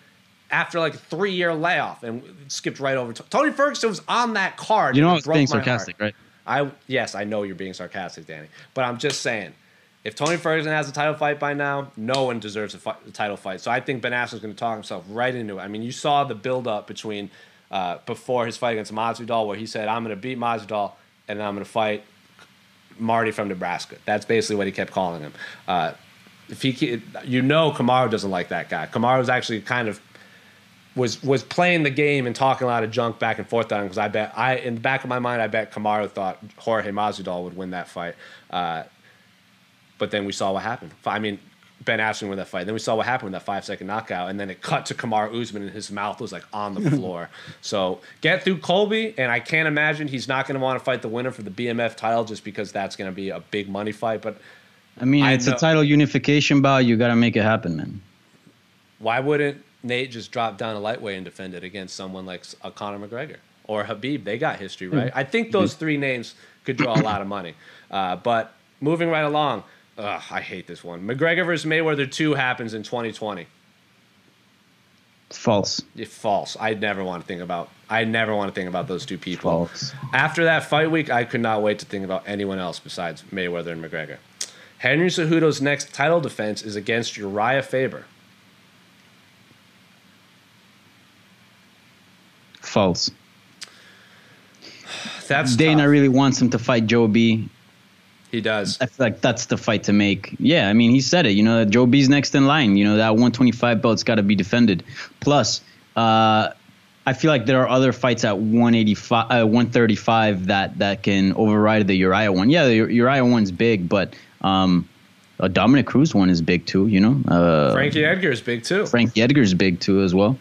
after like a three year layoff and skipped right over. Tony Ferguson was on that card. You know I was being my heart. sarcastic, right? I yes, I know you're being sarcastic, Danny, but I'm just saying. If Tony Ferguson has a title fight by now, no one deserves a, fight, a title fight. So I think Ben Askren's going to talk himself right into it. I mean, you saw the build up between uh, before his fight against Masvidal, where he said, "I'm going to beat Masvidal and then I'm going to fight Marty from Nebraska." That's basically what he kept calling him. Uh, if he, you know, Kamaru doesn't like that guy. Kamaru was actually kind of was was playing the game and talking a lot of junk back and forth on him because I bet I in the back of my mind I bet Kamaru thought Jorge Masvidal would win that fight, uh, but then we saw what happened. I mean, Ben Askren won that fight. Then we saw what happened with that five second knockout, and then it cut to Kamaru Usman and his mouth was like on the floor. so get through Colby, and I can't imagine he's not going to want to fight the winner for the BMF title just because that's going to be a big money fight. But I mean, I it's know- a title unification bout. You got to make it happen, man. why wouldn't Nate just dropped down a lightweight and defended against someone like a uh, Conor McGregor or Habib? They got history, hmm. right? I think hmm. those three names could draw a lot of money. Uh, but moving right along, ugh, I hate this one. McGregor versus Mayweather 2 happens in 2020. False. False. I never want to think about. I never want to think about those two people. False. After that fight week, I could not wait to think about anyone else besides Mayweather and McGregor. Henry Cejudo's next title defense is against Urijah Faber. False. That's Dana tough. really wants him to fight Joe B. He does. I feel like that's the fight to make. Yeah, I mean, he said it. You know, Joe B's next in line. You know, that 125 belt's got to be defended. Plus, uh, I feel like there are other fights at 185, uh, 135 that that can override the Urijah one. Yeah, the Urijah one's big, but um, a Dominick Cruz one is big too. You know, uh, Frankie Edgar is big too. Frankie Edgar's big too as well.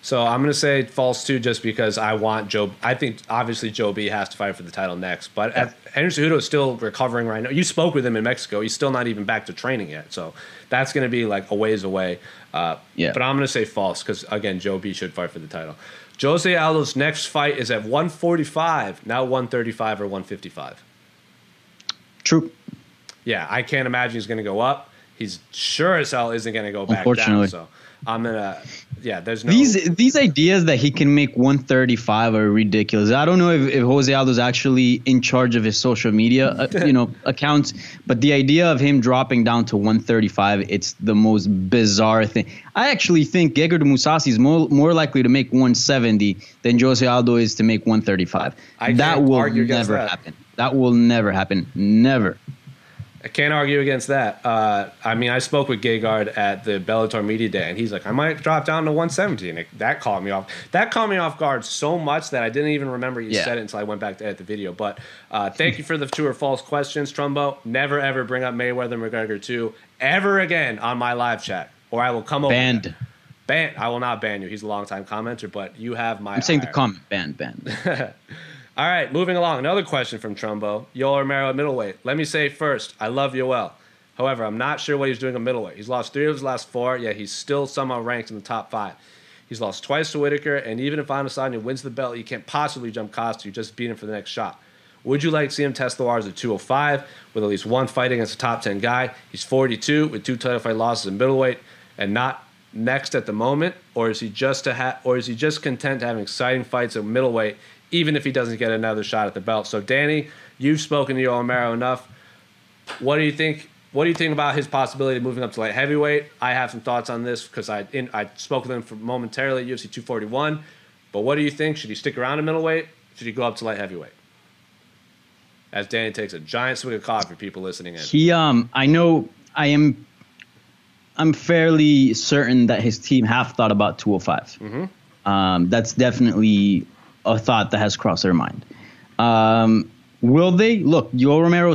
So I'm going to say false too, just because I want Joe. I think obviously Joe B has to fight for the title next, but yeah. Henry Cejudo is still recovering right now. You spoke with him in Mexico; he's still not even back to training yet. So that's going to be like a ways away. Uh, yeah. But I'm going to say false because again, Joe B should fight for the title. Jose Aldo's next fight is at 145, now 135 or 155. True. Yeah, I can't imagine he's going to go up. He's sure as hell isn't going to go back down. So I'm gonna, yeah. There's no these these ideas that he can make 135 are ridiculous. I don't know if, if Jose Aldo's actually in charge of his social media, uh, you know, accounts, but the idea of him dropping down to 135, it's the most bizarre thing. I actually think Gegard Mousasi is more more likely to make 170 than Jose Aldo is to make 135. that will never that. happen. That will never happen. Never. I can't argue against that. Uh, I mean, I spoke with Gegard at the Bellator Media Day, and he's like, I might drop down to 170. And it, that caught me off. That caught me off guard so much that I didn't even remember you yeah. said it until I went back to edit the video. But uh, thank you for the two or false questions, Trumbo. Never, ever bring up Mayweather McGregor 2 ever again on my live chat, or I will come over. Banned. Ban. I will not ban you. He's a longtime commenter, but you have my. I'm saying the comment. Ban, ban. All right, moving along. Another question from Trumbo. Yoel Romero at middleweight. Let me say first, I love Yoel. However, I'm not sure what he's doing at middleweight. He's lost three of his last four, yet he's still somehow ranked in the top five. He's lost twice to Whittaker, and even if Adesanya wins the belt, he can't possibly jump Costa. You just beat him for the next shot. Would you like to see him test the waters at 205 with at least one fight against a top 10 guy? He's 42 with two title fight losses in middleweight and not next at the moment, or is he just to ha- or is he just content to have exciting fights at middleweight even if he doesn't get another shot at the belt. So, Danny, you've spoken to Yoel Romero enough. What do you think? What do you think about his possibility of moving up to light heavyweight? I have some thoughts on this because I in, I spoke with him for momentarily at UFC 241. But what do you think? Should he stick around in middleweight? Should he go up to light heavyweight? As Danny takes a giant swig of coffee people listening in. He um I know I am I'm fairly certain that his team have thought about 205. Mm-hmm. Um, that's definitely a thought that has crossed their mind. Um, will they? Look, Yoel Romero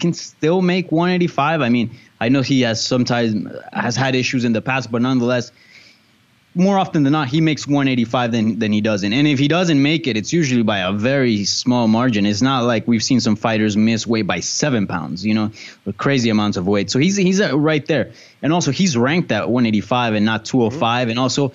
can still make 185. I mean, I know he has sometimes has had issues in the past, but nonetheless, more often than not, he makes 185 than than he doesn't. And if he doesn't make it, it's usually by a very small margin. It's not like we've seen some fighters miss weight by seven pounds, you know, crazy amounts of weight. So he's he's right there. And also, he's ranked at 185 and not 205. Mm-hmm. And also,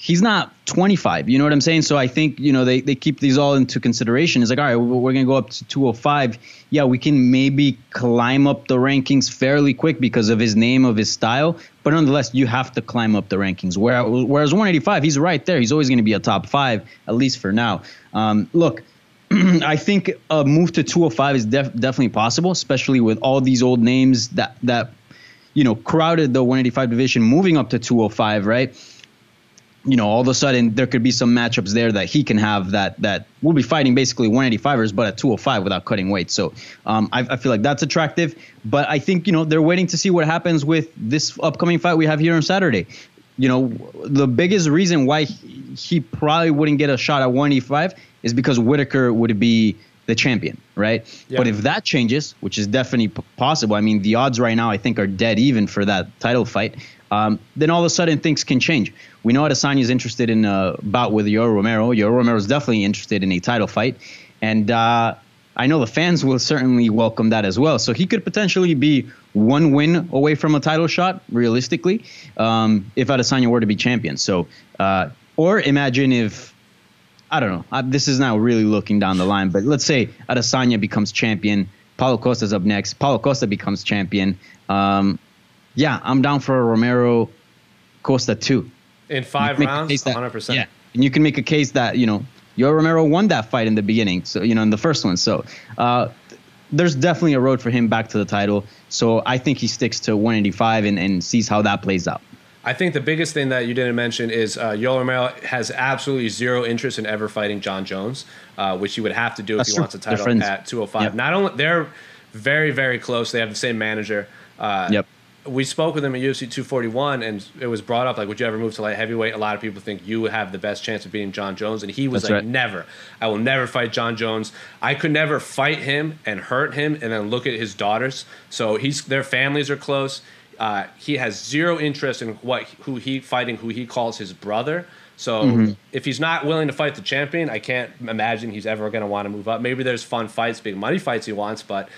he's not 25. You know what I'm saying? So I think, you know, they, they keep these all into consideration. It's like, all right, we're going to go up to 205. Yeah, we can maybe climb up the rankings fairly quick because of his name, of his style. But nonetheless, you have to climb up the rankings. Whereas 185, he's right there. He's always going to be a top five, at least for now. Um, look, I think a move to 205 is def- definitely possible, especially with all these old names that, that, you know, crowded the 185 division moving up to 205, right? You know, all of a sudden there could be some matchups there that he can have that that will be fighting basically 185ers, but at 205 without cutting weight. So um, I, I, feel like that's attractive. But I think you know they're waiting to see what happens with this upcoming fight we have here on Saturday. You know, the biggest reason why he, he probably wouldn't get a shot at 185 is because Whittaker would be the champion, right? Yeah. But if that changes, which is definitely possible, I mean, the odds right now I think are dead even for that title fight um, then all of a sudden things can change. We know Adesanya is interested in a bout with Yoel Romero. Yoel Romero is definitely interested in a title fight, and uh, I know the fans will certainly welcome that as well. So he could potentially be one win away from a title shot, realistically, um, if Adesanya were to be champion. So, uh, or imagine if I don't know. I, this is now really looking down the line, but let's say Adesanya becomes champion. Paulo Costa's up next. Paulo Costa becomes champion. Um, yeah, I'm down for a Romero Costa too. In five rounds, that, 100%. Yeah, and you can make a case that you know Yoel Romero won that fight in the beginning, so you know in the first one. So uh, there's definitely a road for him back to the title. So I think he sticks to 185 and, and sees how that plays out. I think the biggest thing that you didn't mention is uh, Yoel Romero has absolutely zero interest in ever fighting Jon Jones, uh, which he would have to do That's if he true. wants a title at 205. Yep. Not only they're very very close. They have the same manager. Uh, yep we spoke with him at UFC 241, and it was brought up like, would you ever move to light heavyweight? A lot of people think you have the best chance of beating Jon Jones, and he was That's like, right. never. I will never fight Jon Jones. I could never fight him and hurt him, and then look at his daughters. So he's their families are close. Uh, he has zero interest in what who he fighting who he calls his brother. So Mm-hmm. if he's not willing to fight the champion, I can't imagine he's ever going to want to move up. Maybe there's fun fights, big money fights he wants, but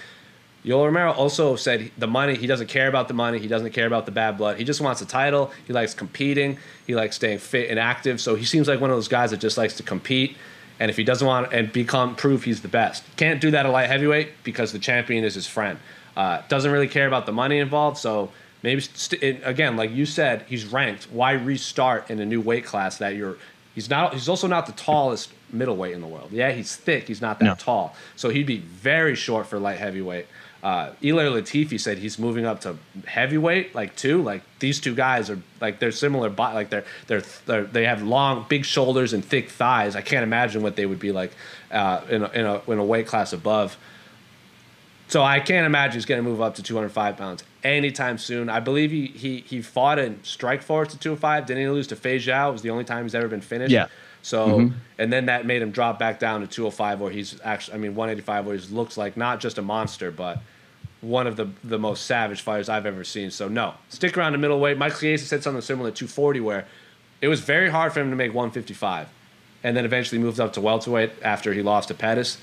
Yoel Romero also said the money. He doesn't care about the money. He doesn't care about the bad blood. He just wants a title. He likes competing. He likes staying fit and active. So he seems like one of those guys that just likes to compete. And if he doesn't want and become prove he's the best, can't do that at light heavyweight because the champion is his friend. Uh, doesn't really care about the money involved. So maybe st- again, like you said, he's ranked. Why restart in a new weight class that you're? He's not. He's also not the tallest middleweight in the world. Yeah, he's thick. He's not that No. tall. So he'd be very short for light heavyweight. Uh, Ilir Latifi said he's moving up to heavyweight, like two. Like these two guys are like they're similar, but like they're, they're they're they have long, big shoulders and thick thighs. I can't imagine what they would be like uh, in a, in a in a weight class above. So I can't imagine he's going to move up to 205 pounds anytime soon. I believe he he he fought in Strikeforce to 205. Didn't he lose to Feijao? It was the only time he's ever been finished. Yeah. So mm-hmm. and then that made him drop back down to 205, where he's actually I mean 185, where he looks like not just a monster, but one of the the most savage fighters I've ever seen. So no, stick around the middleweight. Mike Chiesa said something similar at 240, where it was very hard for him to make 155, and then eventually moved up to welterweight after he lost to Pettis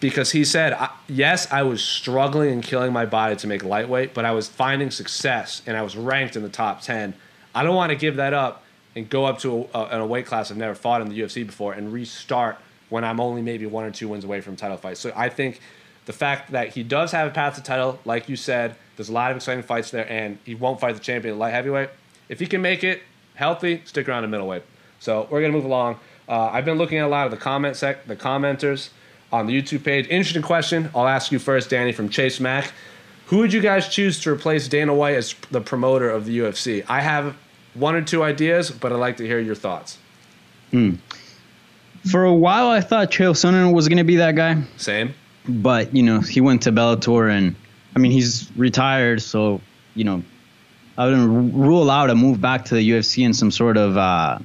because he said, I- "Yes, I was struggling and killing my body to make lightweight, but I was finding success and I was ranked in the top ten. I don't want to give that up and go up to a, a, weight class I've never fought in the UFC before and restart when I'm only maybe one or two wins away from title fights. So I think the fact that he does have a path to title, like you said, there's a lot of exciting fights there, and he won't fight the champion light heavyweight. If he can make it healthy, stick around in middleweight. So we're gonna move along. Uh, I've been looking at a lot of the comment sec, the commenters on the YouTube page. Interesting question. I'll ask you first, Danny from Chase Mack. Who would you guys choose to replace Dana White as the promoter of the UFC? I have one or two ideas, but I'd like to hear your thoughts. For a while, I thought Chael Sonnen was going to be that guy, Same. but you know he went to Bellator, and I mean he's retired, so you know I wouldn't rule out a move back to the UFC in some sort of uh,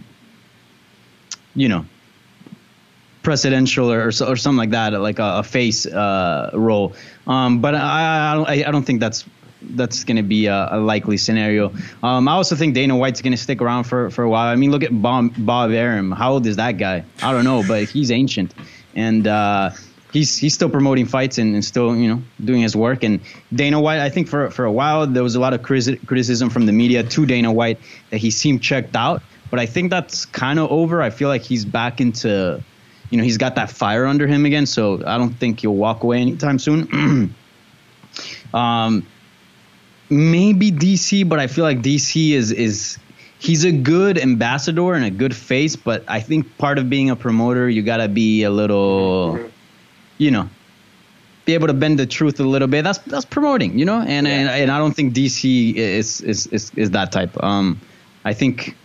you know presidential or, or or something like that, like a, a face uh, role. Um, but I, I don't I, I don't think that's that's going to be a, a likely scenario. Um, I also think Dana White's going to stick around for, for a while. I mean, look at Bob, Bob Arum. How old is that guy? I don't know, but he's ancient, and uh, he's he's still promoting fights and, and still you know doing his work. And Dana White, I think for for a while there was a lot of criti- criticism from the media to Dana White that he seemed checked out, but I think that's kind of over. I feel like he's back into you know he's got that fire under him again, so I don't think he'll walk away anytime soon. um, maybe DC, but I feel like DC is is he's a good ambassador and a good face, but I think part of being a promoter, you gotta be a little, you know, be able to bend the truth a little bit. That's that's promoting, you know, and and, and I don't think DC is is is, is that type. Um, I think.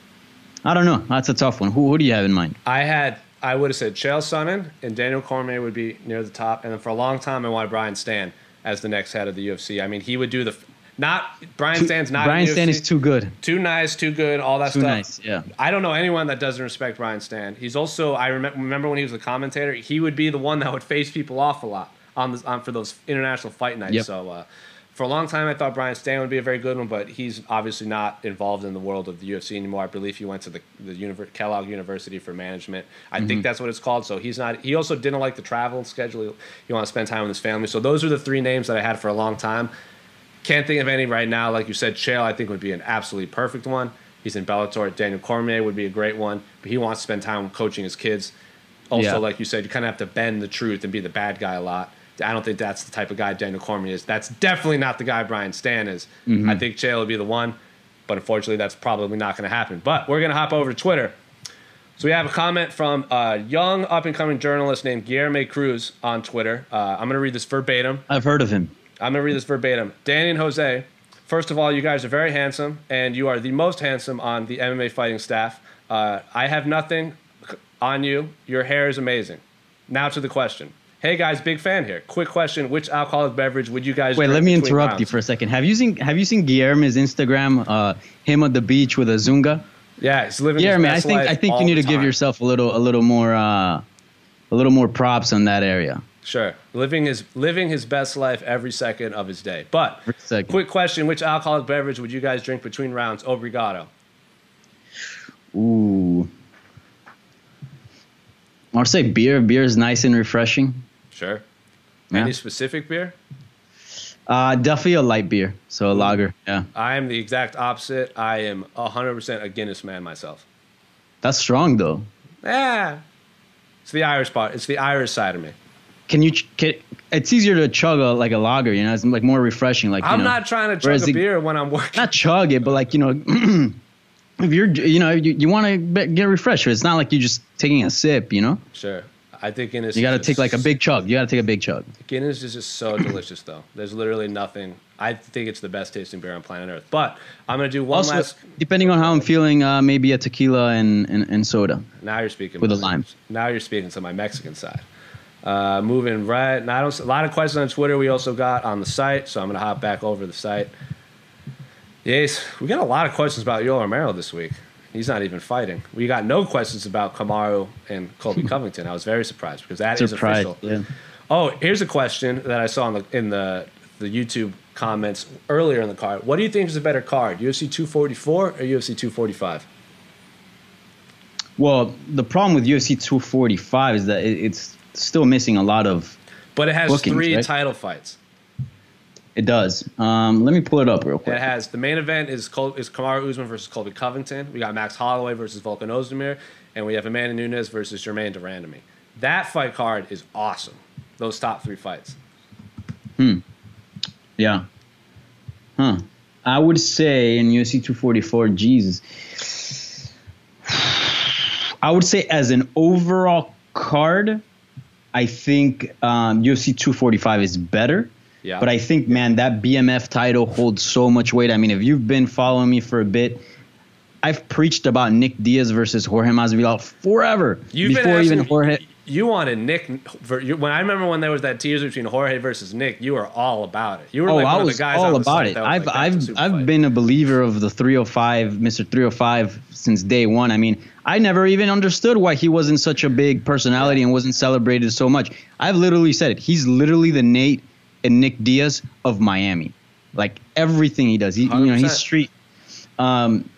I don't know. That's a tough one. Who, who do you have in mind? I had I would have said Chael Sonnen and Daniel Cormier would be near the top, and then for a long time I wanted Brian Stann as the next head of the UFC. I mean, he would do the not Brian Stann's not Brian. Stann is too good. too nice, too good, all that Too stuff. nice, yeah. I don't know anyone that doesn't respect Brian Stann. He's also I remember, remember when he was the commentator, he would be the one that would face people off a lot on the, on for those international fight nights. Yep. So uh, for a long time, I thought Brian Stann would be a very good one, but he's obviously not involved in the world of the UFC anymore. I believe he went to the the Univer- Kellogg University for management. I Mm-hmm. think that's what it's called. So he's not. He also didn't like the travel schedule. He, he wanted to spend time with his family. So those are the three names that I had for a long time. Can't think of any right now. Like you said, Chael, I think would be an absolutely perfect one. He's in Bellator. Daniel Cormier would be a great one, but he wants to spend time coaching his kids. Also, Yeah. like you said, you kind of have to bend the truth and be the bad guy a lot. I don't think that's the type of guy Daniel Cormier is. That's definitely not the guy Brian Stann is. I think Chael would be the one, but unfortunately, that's probably not going to happen. But we're going to hop over to Twitter. So we have a comment from a young up and coming journalist named Guilherme Cruz on Twitter. Uh, I'm going to read this verbatim. I've heard of him. I'm gonna read this verbatim. Danny and Jose, first of all, you guys are very handsome, and you are the most handsome on the MMA fighting staff. Uh, I have nothing on you. Your hair is amazing. Now to the question. Hey guys, big fan here. Quick question: Which alcoholic beverage would you guys? Wait, let me interrupt rounds? you for a second. Have you seen Have you seen Guilherme's Instagram? Uh, him at the beach with a zunga. Yeah, he's living. Guillermo, I think I think you need to give yourself a little a little more uh, a little more props on that area. Sure, living his living his best life every second of his day. But quick question: Which alcoholic beverage would you guys drink between rounds? Obrigado. Ooh. I would say beer. Beer is nice and refreshing. Sure. Yeah. Any specific beer? Uh, definitely a light beer, so a lager. Yeah, I am the exact opposite. I am 100% a Guinness man myself. that's strong though. Yeah. It's the Irish part. It's the Irish side of me. Can you? Can, it's easier to chug a, like a lager. You know, it's like more refreshing. Like you I'm know. not trying to chug a beer when I'm working. not chug it, but like you know, if you're you know you, you want to get refreshed. It's not like you're just taking a sip. You know, Sure. I think Guinness. you got to take like a big chug. You got to take a big chug. Guinness is just so delicious, though. There's literally nothing. I think it's the best tasting beer on planet Earth. But I'm gonna do one also, last. depending on how I'm feeling, uh, maybe a tequila and, and, and soda. Now you're speaking With a lime. Now you're speaking to my Mexican side. Uh, moving right. Now I don't, a lot of questions on Twitter. We also got on the site, so I'm gonna hop back over the site. Yes, we got a lot of questions about Yoel Romero this week. He's not even fighting. We got no questions about Kamaru and Colby Covington. I was very surprised because that is Surprised, official. yeah. Oh, here's a question that I saw in the in the the YouTube comments earlier in the card. What do you think is a better card, UFC 244 or UFC 245? Well, the problem with UFC 245 is that it, it's still missing a lot of. But it has Bookings, three right? title fights. It does. Um, let me pull it up real quick. It has the main event is Col- is Kamaru Usman versus Colby Covington. We got Max Holloway versus Volkan Ozdemir, and we have Amanda Nunes versus Germaine de Randamie. That fight card is awesome. Those top three fights. Hmm. Yeah. Huh. I would say in UFC 244, Jesus. I would say as an overall card, I think um, UFC 245 is better. Yeah. But I think, man, that BMF title holds so much weight. I mean, if you've been following me for a bit, I've preached about Nick Diaz versus Jorge Masvidal forever. You've before even Jorge. You wanted Nick. For, you, when I remember when there was that tease between Jorge versus Nick, you were all about it. You were Oh, like I was of the guys all about it. I've like, "That's a I've I've fight." been a believer of the 305, Mr. 305 since day one. I mean, I never even understood why he wasn't such a big personality and wasn't celebrated so much. I've literally said it. He's literally the Nate and Nick Diaz of Miami. Like everything he does, he, you know, he's street. Um,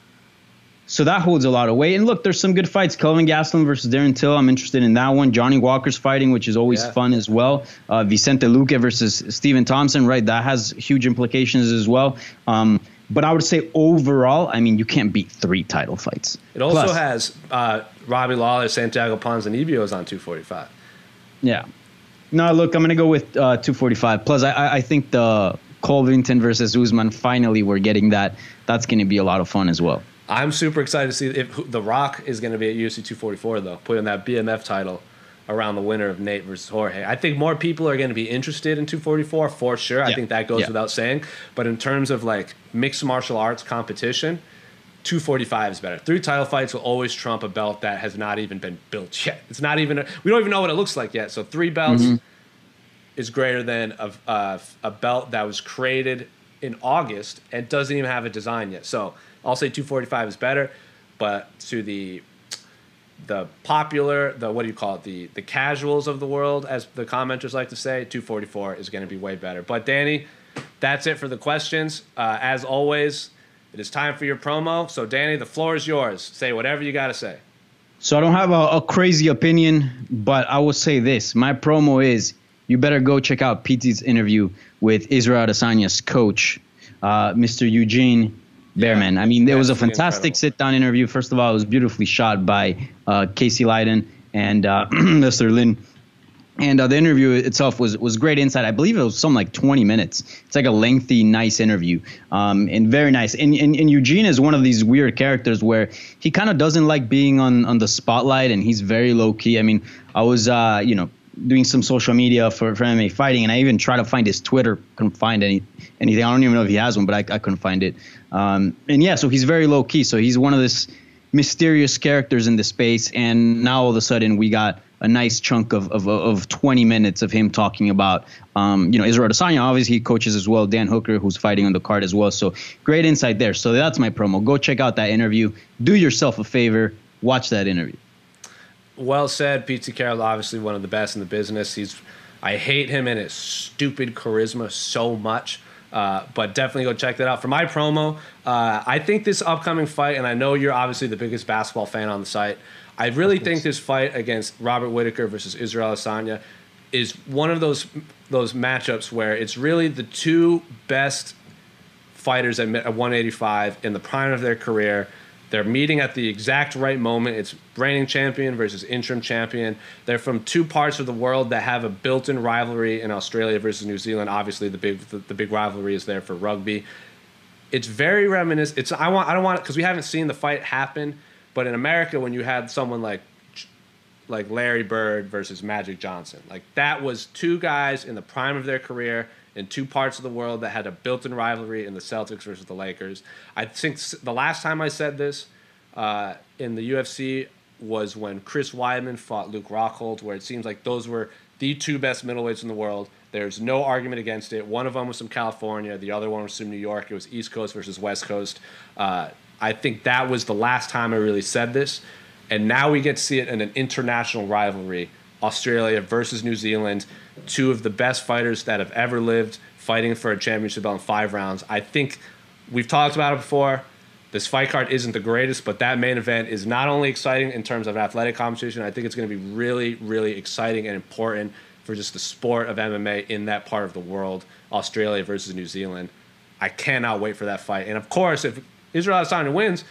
so that holds a lot of weight. And look, there's some good fights. Kelvin Gastelum versus Darren Till. I'm interested in that one. Johnny Walker's fighting, which is always Yeah. fun as well. Uh, Vicente Luque versus Stephen Thompson, right? That has huge implications as well. Um, but I would say overall, I mean, you can't beat three title fights. It also Plus- has uh, Robbie Lawler, Santiago Pons, Ponzinibbio is on 245. Yeah. No, look, I'm gonna go with uh, 245. Plus, I, I think the Colvington versus Usman finally we're getting that. That's gonna be a lot of fun as well. I'm super excited to see if The Rock is going to be at UFC 244 though, putting that BMF title around the winner of Nate versus Jorge. I think more people are going to be interested in 244 for sure. I think that goes Yeah. without saying. But in terms of like mixed martial arts competition, 245 is better. Three title fights will always trump a belt that has not even been built yet. It's not even. we don't even know what it looks like yet. So three belts mm-hmm. is greater than a, a, a belt that was created in August and doesn't even have a design yet. So I'll say 245 is better, but to the the popular, the what do you call it, the the casuals of the world, as the commenters like to say, 244 is going to be way better. But Danny, that's it for the questions. Uh, as always, it is time for your promo. So Danny, the floor is yours. Say whatever you got to say. So I don't have a, a crazy opinion, but I will say this: my promo is you better go check out PT's interview with Israel Adesanya's coach, uh, Mr. Eugene Bareman. I mean, it was a fantastic incredible. sit-down interview. First of all, it was beautifully shot by uh, Casey Leydon and uh, Mr. Lynn. And uh, the interview itself was was great insight. I believe it was some like 20 minutes. It's like a lengthy, nice interview, um, and very nice. And, and and Eugene is one of these weird characters where he kind of doesn't like being on on the spotlight, and he's very low key. I mean, I was uh, you know doing some social media for, for MMA fighting, and I even tried to find his Twitter, couldn't find any anything. I don't even know if he has one, but I, I couldn't find it. Um, and yeah, so he's very low key. So he's one of this mysterious characters in the space, and now all of a sudden we got a nice chunk of, of, of 20 minutes of him talking about, um, you know, Israel Adesanya. Obviously, he coaches as well. Dan Hooker, who's fighting on the card as well. So great insight there. So that's my promo. Go check out that interview. Do yourself a favor. Watch that interview. Well said. Pete Carroll, obviously one of the best in the business. He's I hate him and his stupid charisma so much. Uh, but definitely go check that out. For my promo, uh, I think this upcoming fight, and I know you're obviously the biggest basketball fan on the site. I really think this fight against Robert Whittaker versus Israel Adesanya is one of those those matchups where it's really the two best fighters at 185 in the prime of their career. They're meeting at the exact right moment. It's reigning champion versus interim champion. They're from two parts of the world that have a built-in rivalry in Australia versus New Zealand. Obviously, the big the, the big rivalry is there for rugby. It's very reminiscent. It's I want I don't want because we haven't seen the fight happen, but in America, when you had someone like like Larry Bird versus Magic Johnson, like that was two guys in the prime of their career in two parts of the world that had a built-in rivalry in the Celtics versus the Lakers. I think the last time I said this uh, in the UFC was when Chris Weidman fought Luke Rockhold, where it seems like those were the two best middleweights in the world. There's no argument against it. One of them was from California, the other one was from New York. It was East Coast versus West Coast. Uh, I think that was the last time I really said this, and now we get to see it in an international rivalry Australia versus New Zealand, two of the best fighters that have ever lived, fighting for a championship belt in five rounds. I think we've talked about it before. This fight card isn't the greatest, but that main event is not only exciting in terms of an athletic competition, I think it's going to be really, really exciting and important for just the sport of MMA in that part of the world, Australia versus New Zealand. I cannot wait for that fight. And of course, if Israel Adesanya wins,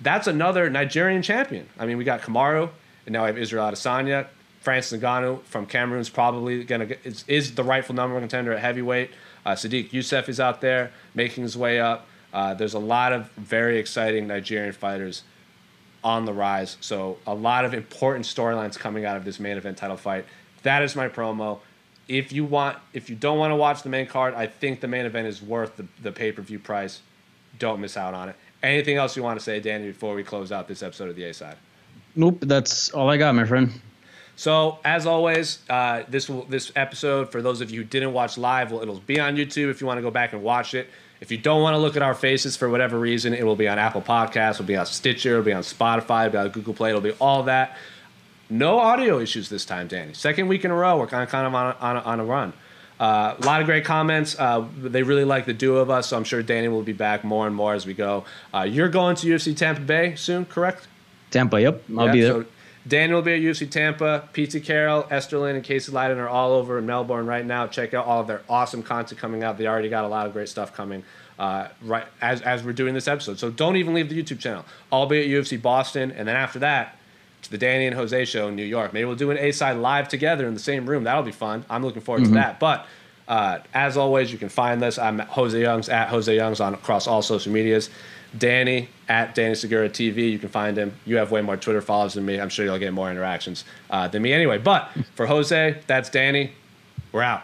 that's another Nigerian champion. I mean, we got Kamaru, and now we have Israel Adesanya. Francis Ngannou from Cameroon is probably going to is, is the rightful number one contender at heavyweight. Uh, Sodiq Yusuff is out there making his way up. Uh, there's a lot of very exciting Nigerian fighters on the rise. So a lot of important storylines coming out of this main event title fight. That is my promo. If you want, if you don't want to watch the main card, I think the main event is worth the, the pay per view price. Don't miss out on it. Anything else you want to say, Danny, before we close out this episode of the A side? Nope, that's all I got, my friend. So as always, uh, this will this episode for those of you who didn't watch live, will it'll be on YouTube if you want to go back and watch it. If you don't want to look at our faces for whatever reason, it will be on Apple Podcasts, it'll be on Stitcher, it'll be on Spotify, it'll be on Google Play, it'll be all that. No audio issues this time, Danny. Second week in a row, we're kind of kind of on a, on a, on a run. Uh, a lot of great comments. Uh, they really like the duo of us, so I'm sure Danny will be back more and more as we go. Uh, you're going to UFC Tampa Bay soon, correct? Tampa, yep. I'll yeah, be there. So Daniel will be at UFC Tampa. Pete Carroll, Esther Lin, and Casey Leydon are all over in Melbourne right now. Check out all of their awesome content coming out. They already got a lot of great stuff coming uh, right as, as we're doing this episode. So don't even leave the YouTube channel. I'll be at UFC Boston, and then after that, to the Danny and Jose show in New York. Maybe we'll do an A side live together in the same room. That'll be fun. I'm looking forward mm-hmm. to that. But uh, as always, you can find this. I'm Jose Youngs at Jose Youngs on across all social medias. Danny at Danny Segura TV. You can find him. You have way more Twitter followers than me. I'm sure you'll get more interactions uh, than me anyway. But for Jose, that's Danny. We're out.